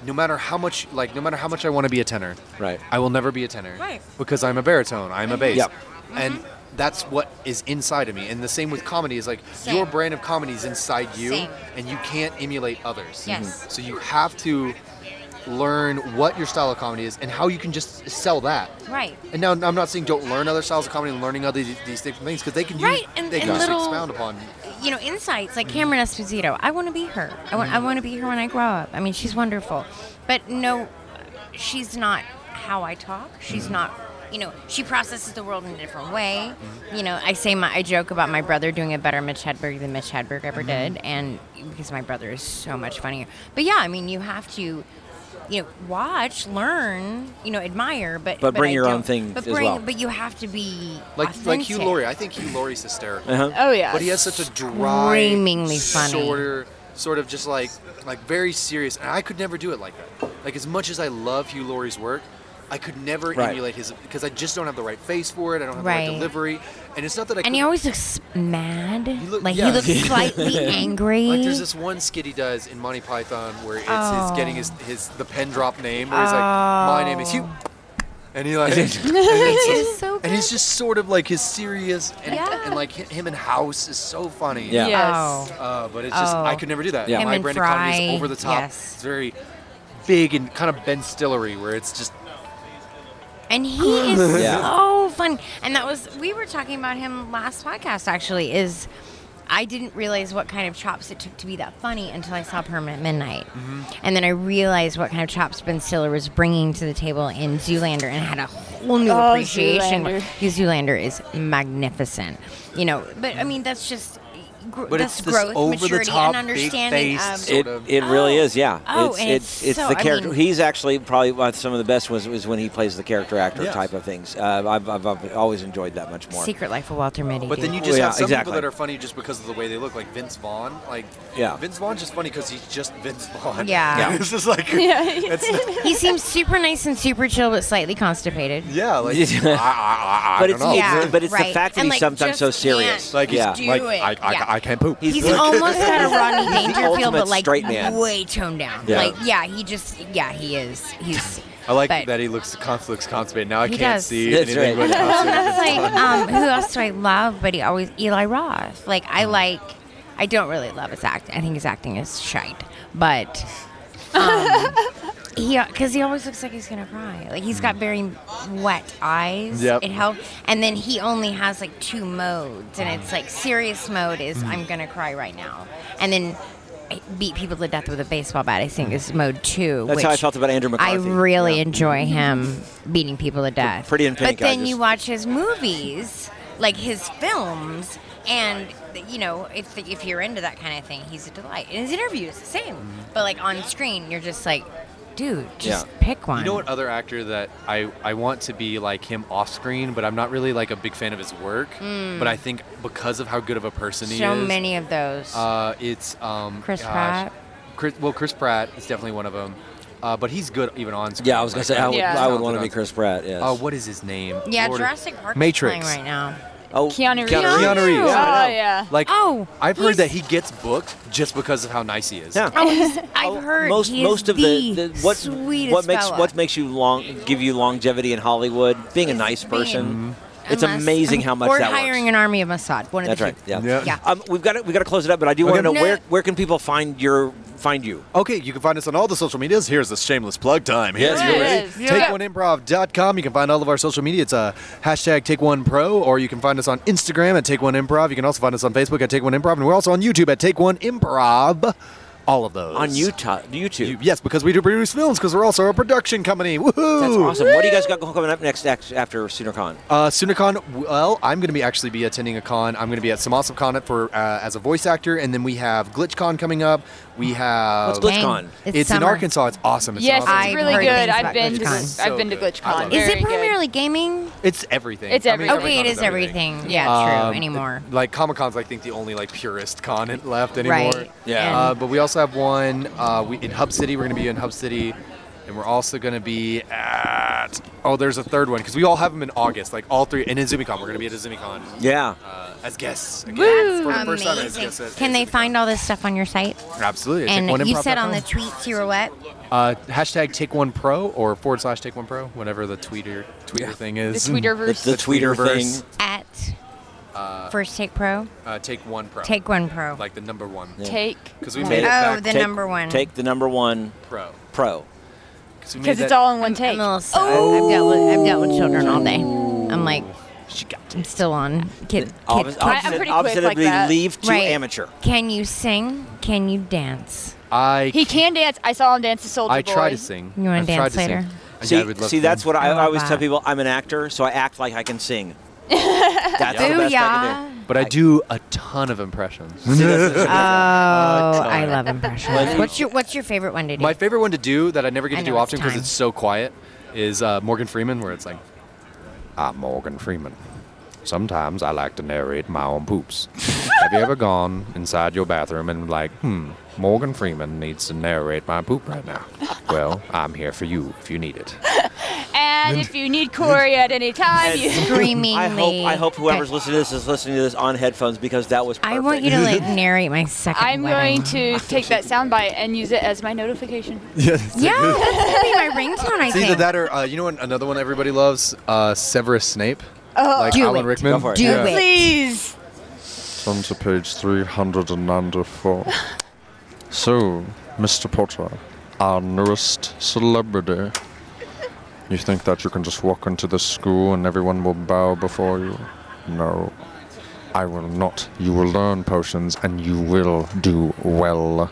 No matter how much like no matter how much I want to be a tenor, Right. I will never be a tenor. Right. Because I'm a baritone. I'm a bass. Yep. And that's what is inside of me. And the same with comedy is like Same. your brand of comedy is inside you Same. and you can't emulate others. Yes. Mm-hmm. So you have to learn what your style of comedy is and how you can just sell that. right. And now I'm not saying don't learn other styles of comedy and learning other these different things because they can use Right, and- they can and just little- expound upon. You know, insights like Cameron Esposito. I want to be her. I want. I want to be her when I grow up. I mean, she's wonderful, but no, she's not how I talk. She's not. You know, she processes the world in a different way. You know, I say my, I joke about my brother doing a better Mitch Hedberg than Mitch Hedberg ever mm-hmm. did, and because my brother is so much funnier. But yeah, I mean, you have to. You know, watch, learn, you know, admire, but But bring I your own thing but as bring, well. But you have to be Like like Hugh. Laurie, I think Hugh Laurie's hysterical. Uh-huh. Oh yeah. But he has such a dry, Screamingly funny. sort of, sort of just like like very serious. And I could never do it like that. Like as much as I love Hugh Laurie's work, I could never Right. emulate his because I just don't have the right face for it. I don't have the Right. right delivery, and it's not that I. And he always looks mad. look- like yeah. he looks slightly angry. Like there's this one skit he does in Monty Python where it's Oh. his getting his, his the pen drop name where he's like, "My name is Hugh," and he like, and, it's He's so and he's just sort of like his serious and, Yeah. and like him and House is so funny. Yeah. Yes. Oh. Uh, but it's just Oh. I could never do that. Yeah. Him My brand of comedy is over the top. yes. It's very big and kind of Ben Stillery where it's just and he is Yeah. so funny. And that was we were talking about him last podcast. Actually, is I didn't realize what kind of chops it took to be that funny until I saw Permanent Midnight, Mm-hmm. and then I realized what kind of chops Ben Stiller was bringing to the table in Zoolander, and had a whole new Oh, appreciation. Zoolander. Because Zoolander is magnificent, you know. But I mean, that's just gr- But this it's this growth, over-the-top, maturity, and understanding big-faced of sort It, of- it really Oh. is, yeah. Oh, it's and it's it's it's so- the I character. mean- he's actually probably uh, some of the best was was when he plays the character actor Yes. type of things. Uh, I've, I've, I've always enjoyed that much more. Secret Life of Walter Mitty. But then dude. you Oh, just yeah, have some exactly. people that are funny just because of the way they look, like Vince Vaughn. Like, Yeah. Vince Vaughn's just funny because he's just Vince Vaughn. Yeah. Yeah. it's just like, Yeah. it's, he seems super nice and super chill, but slightly constipated. yeah, like, I, I, I, I but don't it's, know. Yeah. it's but it's the fact that And, he's like, sometimes so serious. like, yeah. like. I, I, Yeah. I can't poop. He's He's the- almost got a Rodney Dangerfield, but like straight man. way toned down. Yeah. Like, yeah, he just, yeah, he is. He's. I like but- that he looks const- looks constipated. Now I can't does. see That's anything right. but constipated That's Vince like, um, who else do I love? But he always Eli Roth. Like, I like. I don't really love his acting. I think his acting is shite, but. Um, he, because he always looks like he's gonna cry. Like he's got very wet eyes. Yep. It helps, and then he only has like two modes, and it's like serious mode is Mm. I'm gonna cry right now, and then beat people to death with a baseball bat. I think is mode two. That's how I felt about Andrew McCarthy. I really Yeah. enjoy him beating people to death. Pretty in Pink, But then you watch his movies, like his films, and you know if if you're into that kind of thing, he's a delight. And his interviews, the same. But like on screen, you're just like, dude, just Yeah. pick one. You know what other actor that I, I want to be like him off screen, but I'm not really like a big fan of his work. But I think because of how good of a person he Hmm. So is, many of those. Uh, it's um, Chris gosh, Pratt. Chris, well, Chris Pratt is definitely one of them. Uh, but he's good even on screen. Yeah, I was gonna Like, say I would, Yeah. I would talented want to be Chris Pratt. Yes. Uh, what is his name? yeah, Lord- Jurassic Park Matrix. is playing right now. Oh, Keanu Reeves. Keanu Reeves. Oh, I know. yeah. Like, Oh, I've heard that he gets booked just because of how nice he is. Yeah. Oh, I've heard most he most of the, the what sweetest what makes fella. what makes you long give you longevity in Hollywood being a Is nice being- person. It's Unless- amazing how much or that hiring works. an army of Mossad. One of That's the right. two. Yeah. Yeah. Yeah. Um, we've got to we've got to close it up, but I do want to know No. where where can people find your find you? Okay, you can find us on all the social medias. Here's the shameless plug time. Yes, Here you you ready? ready? TakeOneImprov.com. You can find all of our social media. It's uh, hashtag Take One Pro, or you can find us on Instagram at Take One Improv. You can also find us on Facebook at Take One Improv, and we're also on YouTube at Take One Improv. All of those On Utah, YouTube. You- yes, because we do produce films. Because we're also a production company. Woohoo! That's awesome. What do you guys got coming up next after SoonerCon? Uh, SoonerCon. Well, I'm going to be actually be attending a con. I'm going to be at some awesome con for uh, as a voice actor, and then we have GlitchCon coming up. We have. What's GlitchCon? It's, It's in summer. Arkansas. It's awesome. It's Yes, awesome. it's really good. I've been to GlitchCon. I've So been to good. I GlitchCon. love it. Is Very it good. primarily gaming? It's everything. It's I mean, everything. Okay, it Comic-Con everything. Yeah, true. Um, Anymore. Like Comic Con's, I think the only like purist con left anymore. Right. Yeah. Uh, but we also have one uh, we, in Hub City. We're going to be in Hub City, and we're also going to be at. Oh, there's a third one because we all have them in August. Like all three, and in ZumiCon, we're going to be at a ZumiCon Yeah. uh, as guests. Again, Woo! for the first time as Amazing. guests at- Can at they find all this stuff on your site? Absolutely. And Take One you said on the dot com. tweets you were what? uh, hashtag Take One Pro or forward slash Take One Pro, whatever the tweeter tweeter Yeah. thing The is. The, Tweeterverse. the tweeter Tweeterverse. thing. At First Take Pro? Uh, take One Pro. Take One Pro. like the number one. Take. Because we one. made it Oh, back the Take- number one. Take the number one pro. pro. Because it's all in one I'm, take. I'm a little sad. I've dealt with I've dealt with children all day. I'm like, I'm still on kid. kid, Opposite, kid- I'm pretty opposite quick like that. leave to Right. amateur. Can you sing? Can you dance? I He can dance. I saw him dance to Soldier I Boy. try to sing. You wanna I've tried dance to sing. later? Yeah, See, I would love see to. that's what I, I I love always tell that. people. I'm an actor, so I act like I can sing. That's the best I yeah. can do. But I do a ton of impressions. See, that's- Oh, I love impressions. What's your What's your favorite one to do? My favorite one to do that I never get I to do know it's often because time. it's so quiet is uh, Morgan Freeman, where it's like, I'm Morgan Freeman. Sometimes I like to narrate my own poops. Have you ever gone inside your bathroom and like, hmm, Morgan Freeman needs to narrate my poop right now? Well, I'm here for you if you need it. And if you need Corey at any time, you. Screamingly. I hope I hope whoever's listening to this is listening to this on headphones because that was. Perfect. I want you to like narrate my 2nd I'm wedding. going to take that soundbite and use it as my notification. Yeah, that's gonna be my ringtone. I It's think. either that or, uh, you know what, another one everybody loves? Uh, Severus Snape. Oh, like Do Alan it. Rickman. Go for it. Do Yeah. it. please. Turn to page 394. so, Mr. Potter, our newest celebrity. You think that you can just walk into the school and everyone will bow before you? No. I will not. You will learn potions and you will do well.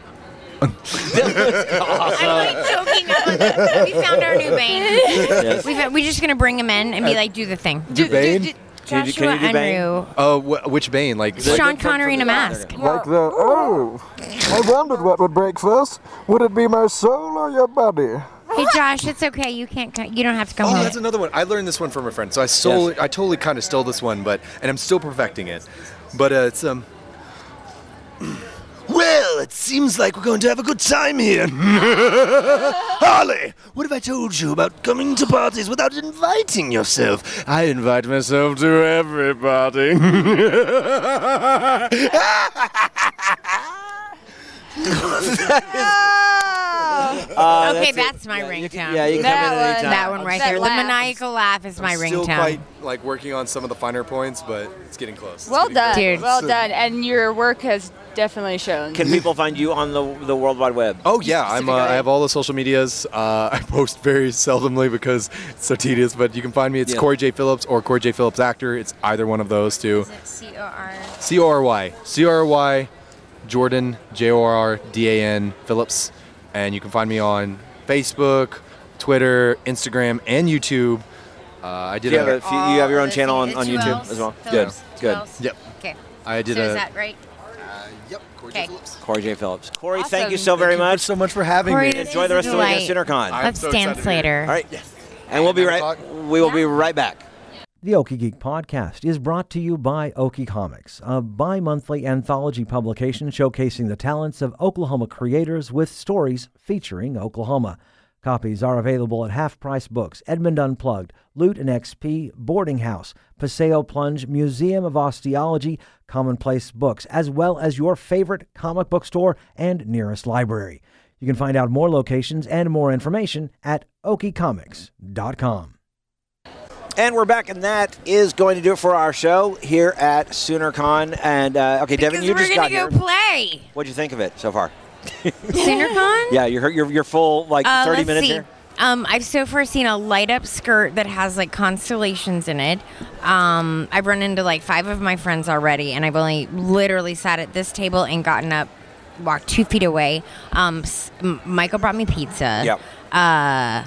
I'm like joking. I'm like, we found our new Bane. Yes. We've, we're just gonna bring him in and be like, do the thing. Do, do, Bane? do, Can you do- Joshua can you do Bane? Unruh. Oh, wh- which Bane? Like, The- Sean the- Connery in a mask. Like the oh, I wondered what would break first. Would it be my soul or your body? Hey, Josh, it's okay. You can't. co- You don't have to come Oh, home. that's another one. I learned this one from a friend. So I stole, I totally kind of stole this one, but and I'm still perfecting it. But uh, it's um. Well, it seems like we're going to have a good time here. Harley, what have I told you about coming to parties without inviting yourself? I invite myself to everybody. Uh, okay, it. that's my yeah, you ringtone. can- yeah, you can come That in one- anytime. that one right That there. laugh. The maniacal laugh is my I'm still ringtone. quite like working on some of the finer points, but it's getting close. It's Well getting done, great. Dude. well done, and your work has definitely shown. Can people find you on the the World Wide Web? Oh yeah, I'm. Uh, I have all the social medias. Uh, I post very seldomly because it's so tedious. But you can find me. It's Yeah. Corey J Phillips or Corey J Phillips actor. It's either one of those two. C O R. C O R Y. C O R Y. Jordan J O R R D A N Phillips, and you can find me on Facebook, Twitter, Instagram, and YouTube. Uh, I Do did you have, a. a few, you have your own channel on, on YouTube as well. Phillips, Good, good. Yep. Okay. I did so a. is that right? Yep. Corey Okay. Phillips. Corey J. Phillips. Corey, thank you so very much. so much for having Corey, me. Enjoy the rest of the week at delight. SoonerCon. I'm Let's so dance excited to be here. later. All right. And we'll be right. We will be right back. The Okie Geek podcast is brought to you by Okie Comics, a bi monthly anthology publication showcasing the talents of Oklahoma creators with stories featuring Oklahoma. Copies are available at Half Price Books, Edmond Unplugged, Loot and XP, Boarding House, Paseo Plunge, Museum of Osteology, Commonplace Books, as well as your favorite comic book store and nearest library. You can find out more locations and more information at okiecomics.com. And we're back, and that is going to do it for our show here at SoonerCon. And uh, okay, Devin, Because you we're just gonna got go here. play. What'd you think of it so far? SoonerCon? Yeah, you're you're, you're full like Uh, 30 let's minutes see. here. Um, I've so far seen a light up skirt that has like constellations in it. Um, I've run into like five of my friends already, and I've only literally sat at this table and gotten up, walked two feet away. Um, s- Michael brought me pizza. Yep. Uh,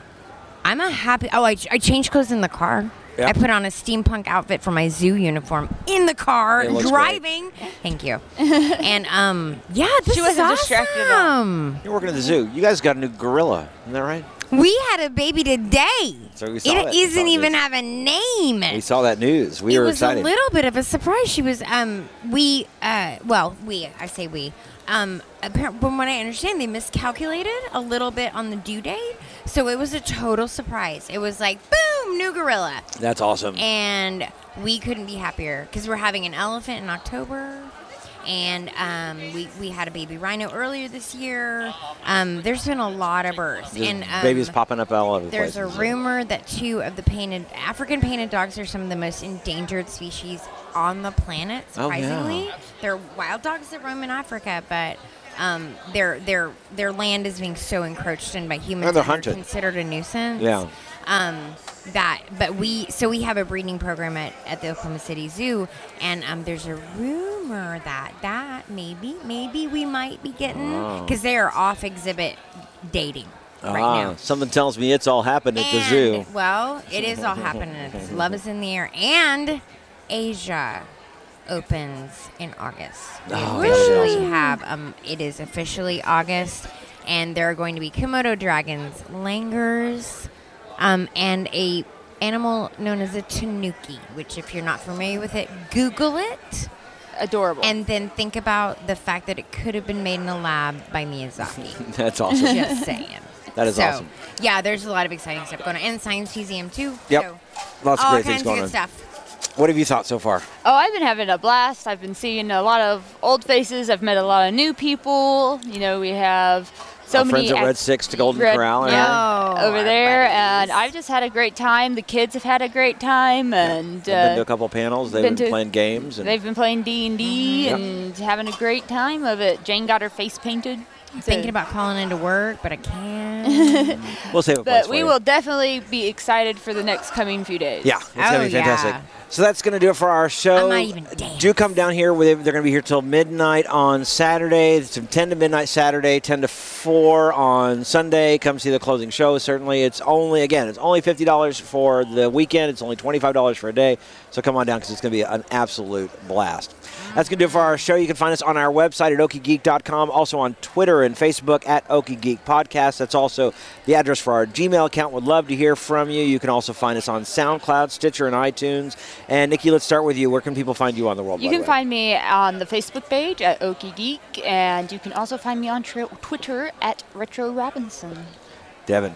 I'm a happy. Oh, I, I changed clothes in the car. Yep. I put on a steampunk outfit for my zoo uniform in the car, It looks driving. Thank you. and um, yeah, this She wasn't awesome. distracted at. You're working at the zoo. You guys got a new gorilla, isn't that right? We had a baby today. So we saw it that. We saw doesn't the even news. have a name. We saw that news. We it were was a little bit of a surprise. She was um we uh well we I say we um from what I understand they miscalculated a little bit on the due date, so it was a total surprise. It was like boom, new gorilla, That's awesome. and we couldn't be happier because we're having an elephant in October. And um, we, we had a baby rhino earlier this year. Um, there's been a lot of births. There's and um, babies popping up all over the place. there's place. a rumor that two of the painted African painted dogs are some of the most endangered species on the planet. Oh, yeah. Surprisingly, they're wild dogs that roam in Africa, but um, their their their land is being so encroached in by humans. Oh, they're hunted. considered a nuisance. Yeah. Um, that, but we so we have a breeding program at, at the Oklahoma City Zoo, and um, there's a rumor that that maybe maybe we might be getting Oh. because they are off exhibit dating right ah, now. something tells me it's all happened at the zoo. Well, it is all happening. Love is in the air. And Asia opens in August. We Oh, that'll officially awesome. have um it is officially August and there are going to be Komodo dragons, langurs, um, and a animal known as a tanuki, which if you're not familiar with it, Google it. Adorable. And then think about the fact that it could have been made in a lab by Miyazaki. That's awesome. Just saying. That is so, awesome. Yeah, there's a lot of exciting stuff going on. And Science Museum, too. Yep. So, Lots of all great kinds things going of on. good stuff. What have you thought so far? Oh, I've been having a blast. I've been seeing a lot of old faces. I've met a lot of new people. You know, we have so Our many friends at Red Six to Golden Red- Corral. yeah, Oh, over there, buddies. and I've just had a great time. The kids have had a great time, and I've been to uh, a couple panels. They've been been, to- playing games. And they've been playing D and D Mhm. and having a great time of it. Jane got her face painted. Thinking about calling into work, but I can't. We'll save a place But we you. will definitely be excited for the next coming few days. Yeah, it's gonna Oh, be fantastic. yeah. So that's gonna do it for our show. I might even dance. Do come down here. They're gonna be here till midnight on Saturday. It's from 10 to midnight Saturday, 10 to 4 on Sunday. Come see the closing show. Certainly, it's only again, it's only fifty dollars for the weekend. It's only twenty five dollars for a day. So come on down because it's gonna be an absolute blast. That's going to do it for our show. You can find us on our website at okiegeek.com, also on Twitter and Facebook at Okie Geek Podcast. That's also the address for our Gmail account. Would love to hear from you. You can also find us on SoundCloud, Stitcher, and iTunes. And Nikki, let's start with you. Where can people find you on the World You can Web? find me on the Facebook page at Okie Geek, and you can also find me on Twitter at Retro Robinson. Devin.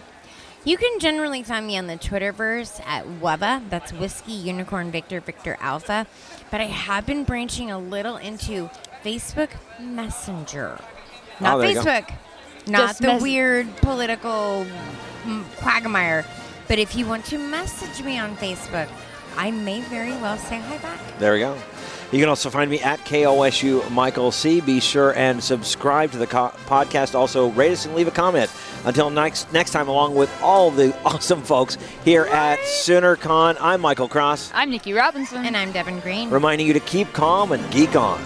You can generally find me on the Twitterverse at Wuvva. That's Whiskey Unicorn Victor Victor Alpha. But I have been branching a little into Facebook Messenger. Oh, Not Oh, there you go. Facebook. Not Just the mes- weird political quagmire. But if you want to message me on Facebook, I may very well say hi back. There we go. You can also find me at KOSU Michael C. Be sure and subscribe to the co- podcast. Also, rate us and leave a comment. Until next next time, along with all the awesome folks here at SoonerCon, I'm Michael Cross, I'm Nikki Robinson. And I'm Devin Green. reminding you to keep calm and geek on.